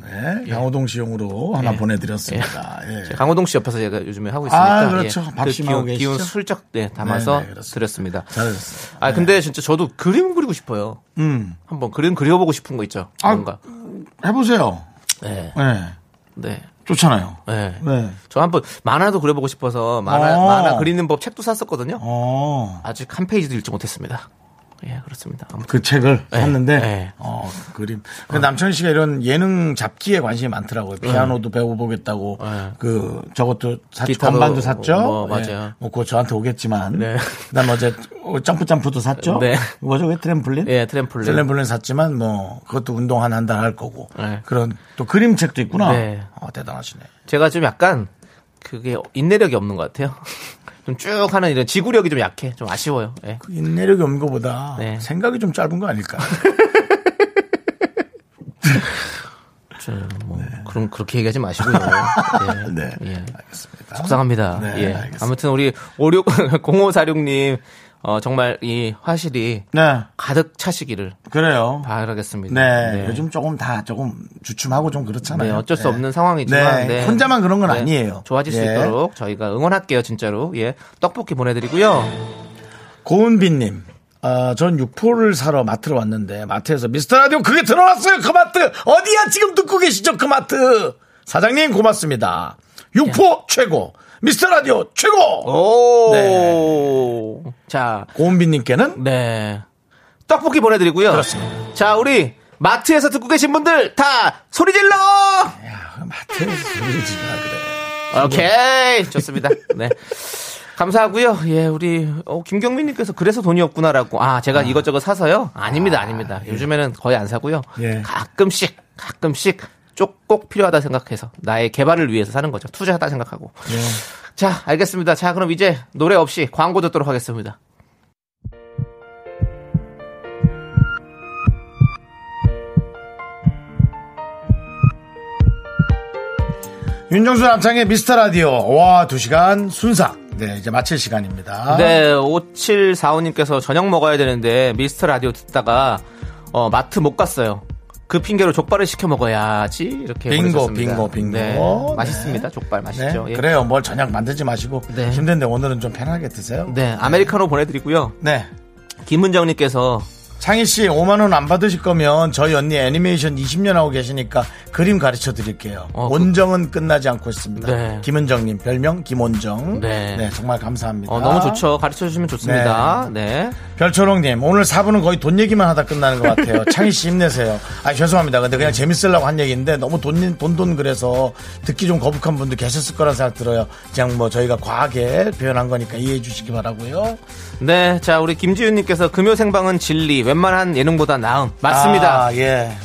네, 강호동 씨용으로 하나 보내드렸습니다. 예. 강호동 씨 옆에서 제가 요즘에 하고 있으니까. 아, 그렇죠. 예. 밥심하고 기운, 기운? 슬쩍 네, 담아서 네, 네. 드렸습니다. 잘하셨어요. 아, 근데 진짜 저도 그림 그리고 싶어요. 음. 한번 그림 그려보고 싶은 거 있죠. 아, 뭔가. 해보세요. 네. 네. 네. 좋잖아요. 네. 네. 저 한번 만화도 그려보고 싶어서 만화, 어. 만화 그리는 법 책도 샀었거든요. 어. 아직 한 페이지도 읽지 못했습니다. 예, 그렇습니다. 아무튼. 그 책을 네, 샀는데, 네. 어, 그림. 그 남천 씨가 이런 예능 잡기에 관심이 많더라고요. 피아노도 배워보겠다고. 네. 그, 저것도 샀죠. 건반도 샀죠. 뭐, 예. 맞아요. 뭐, 그거 저한테 오겠지만. 네. 그 다음 어제 점프 점프도 샀죠. 네. 뭐죠? 왜 트램플린? 예, 트램플린. 트램플린 샀지만 뭐, 그것도 운동 한 한 달 할 거고. 네. 그런 또 그림책도 있구나. 네. 어, 대단하시네. 제가 좀 약간 그게 인내력이 없는 것 같아요. 좀 쭉 하는 이런 지구력이 좀 약해. 좀 아쉬워요. 예. 그 인내력이 없는 것보다 네. 생각이 좀 짧은 거 아닐까? 좀 뭐, 그럼 그렇게 얘기하지 마시고요. 예. 네. 예. 알겠습니다. 속상합니다. 네, 예. 알겠습니다. 아무튼 우리 56 0546님 어, 정말 이 화실이 네. 가득 차시기를 그래요. 바라겠습니다. 네, 요즘 조금 다 조금 주춤하고 좀 그렇잖아요. 네, 어쩔 수 네. 없는 상황이지만 네, 네. 혼자만 그런 건 네, 아니에요. 좋아질 수 예. 있도록 저희가 응원할게요, 진짜로. 예. 떡볶이 보내드리고요. 고은빈님, 어, 전 육포를 사러 마트로 왔는데 마트에서 미스터 라디오 그게 들어왔어요. 그 마트 어디야 지금 듣고 계시죠? 그 마트 사장님 고맙습니다. 육포 최고, 미스터 라디오 최고. 오. 네. 자, 고은빈님께는 네. 떡볶이 보내드리고요. 그렇습니다. 자, 우리 마트에서 듣고 계신 분들 다 소리 질러! 야, 마트에서 소리 지나 그래. 오케이. 좋습니다. 네. 감사하고요. 예, 우리 어, 김경민님께서 그래서 돈이 없구나라고. 아, 제가 이것저것 사서요. 아닙니다, 아 닙니다. 요즘에는 거의 안 사고요. 예. 가끔씩, 가끔씩 쪽 꼭 필요하다 생각해서 나의 개발을 위해서 사는 거죠. 투자하다 생각하고. 예. 자, 알겠습니다. 자, 그럼 이제 노래 없이 광고 듣도록 하겠습니다. 윤정수 남창의 미스터 라디오 와 두 시간 순삭. 네, 이제 마칠 시간입니다. 네, 5745님께서 저녁 먹어야 되는데 미스터 라디오 듣다가 어, 마트 못 갔어요. 그 핑계로 족발을 시켜 먹어야지 이렇게 빙고. 빙고, 빙고. 네, 네. 맛있습니다. 족발 맛있죠. 네, 예. 그래요. 뭘 저녁 만들지 마시고 네. 힘든데 오늘은 좀 편하게 드세요. 네, 아메리카노 보내드리고요. 네. 김은정님께서 창희 씨 5만 원 안 받으실 거면 저희 언니 애니메이션 20년 하고 계시니까 그림 가르쳐 드릴게요. 어, 그- 온정은 끝나지 않고 있습니다. 네. 김은정님 별명 김온정. 네. 정말 감사합니다. 어, 너무 좋죠. 가르쳐 주시면 좋습니다. 네. 별초롱님 오늘 4부는 거의 돈 얘기만 하다 끝나는 것 같아요. 창희 씨 힘내세요. 아 죄송합니다. 근데 그냥 재밌으려고 한 얘기인데 너무 돈돈 돈 그래서 듣기 좀 거북한 분도 계셨을 거란 생각 들어요. 그냥 뭐 저희가 과하게 표현한 거니까 이해해 주시기 바라고요. 네, 자 우리 김지윤님께서 금요 생방은 진리, 웬만한 예능보다 나음. 맞습니다. 아, 예.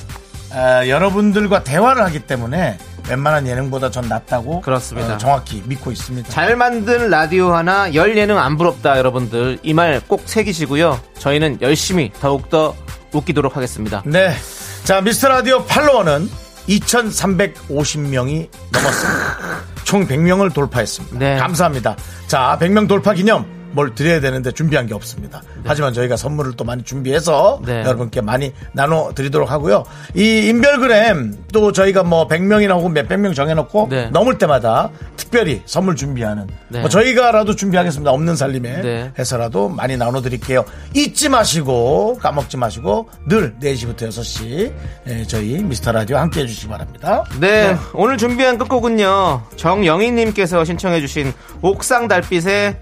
아, 여러분들과 대화를 하기 때문에 웬만한 예능보다 전 낫다고 그렇습니다. 어, 정확히 믿고 있습니다. 잘 만든 라디오 하나 열 예능 안 부럽다 여러분들 이 말 꼭 새기시고요. 저희는 열심히 더욱더 웃기도록 하겠습니다. 네. 자, 미스터 라디오 팔로워는 2,350명이 넘었습니다. 총 100명을 돌파했습니다. 네. 감사합니다. 자, 100명 돌파 기념 뭘 드려야 되는데 준비한 게 없습니다. 하지만 저희가 선물을 또 많이 준비해서 네. 여러분께 많이 나눠 드리도록 하고요. 이 인별그램 또 저희가 뭐 100명이나 혹은 몇백 명 정해놓고 네. 넘을 때마다 특별히 선물 준비하는 네. 뭐 저희가라도 준비하겠습니다. 없는 살림에 네. 해서라도 많이 나눠 드릴게요. 잊지 마시고 까먹지 마시고 늘 4시부터 6시 예, 저희 미스터 라디오 함께 해주시기 바랍니다. 네, 오늘 준비한 끝곡은요. 정영희님께서 신청해주신 옥상 달빛의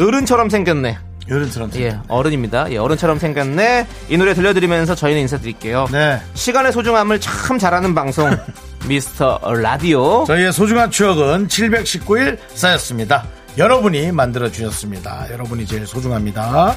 어른처럼 생겼네. 요런처럼 예, 어른입니다. 예, 어른처럼 생겼네. 이 노래 들려드리면서 저희는 인사드릴게요. 네. 시간의 소중함을 참 잘하는 방송 미스터 라디오. 저희의 소중한 추억은 719일 쌓였습니다. 여러분이 만들어 주셨습니다. 여러분이 제일 소중합니다.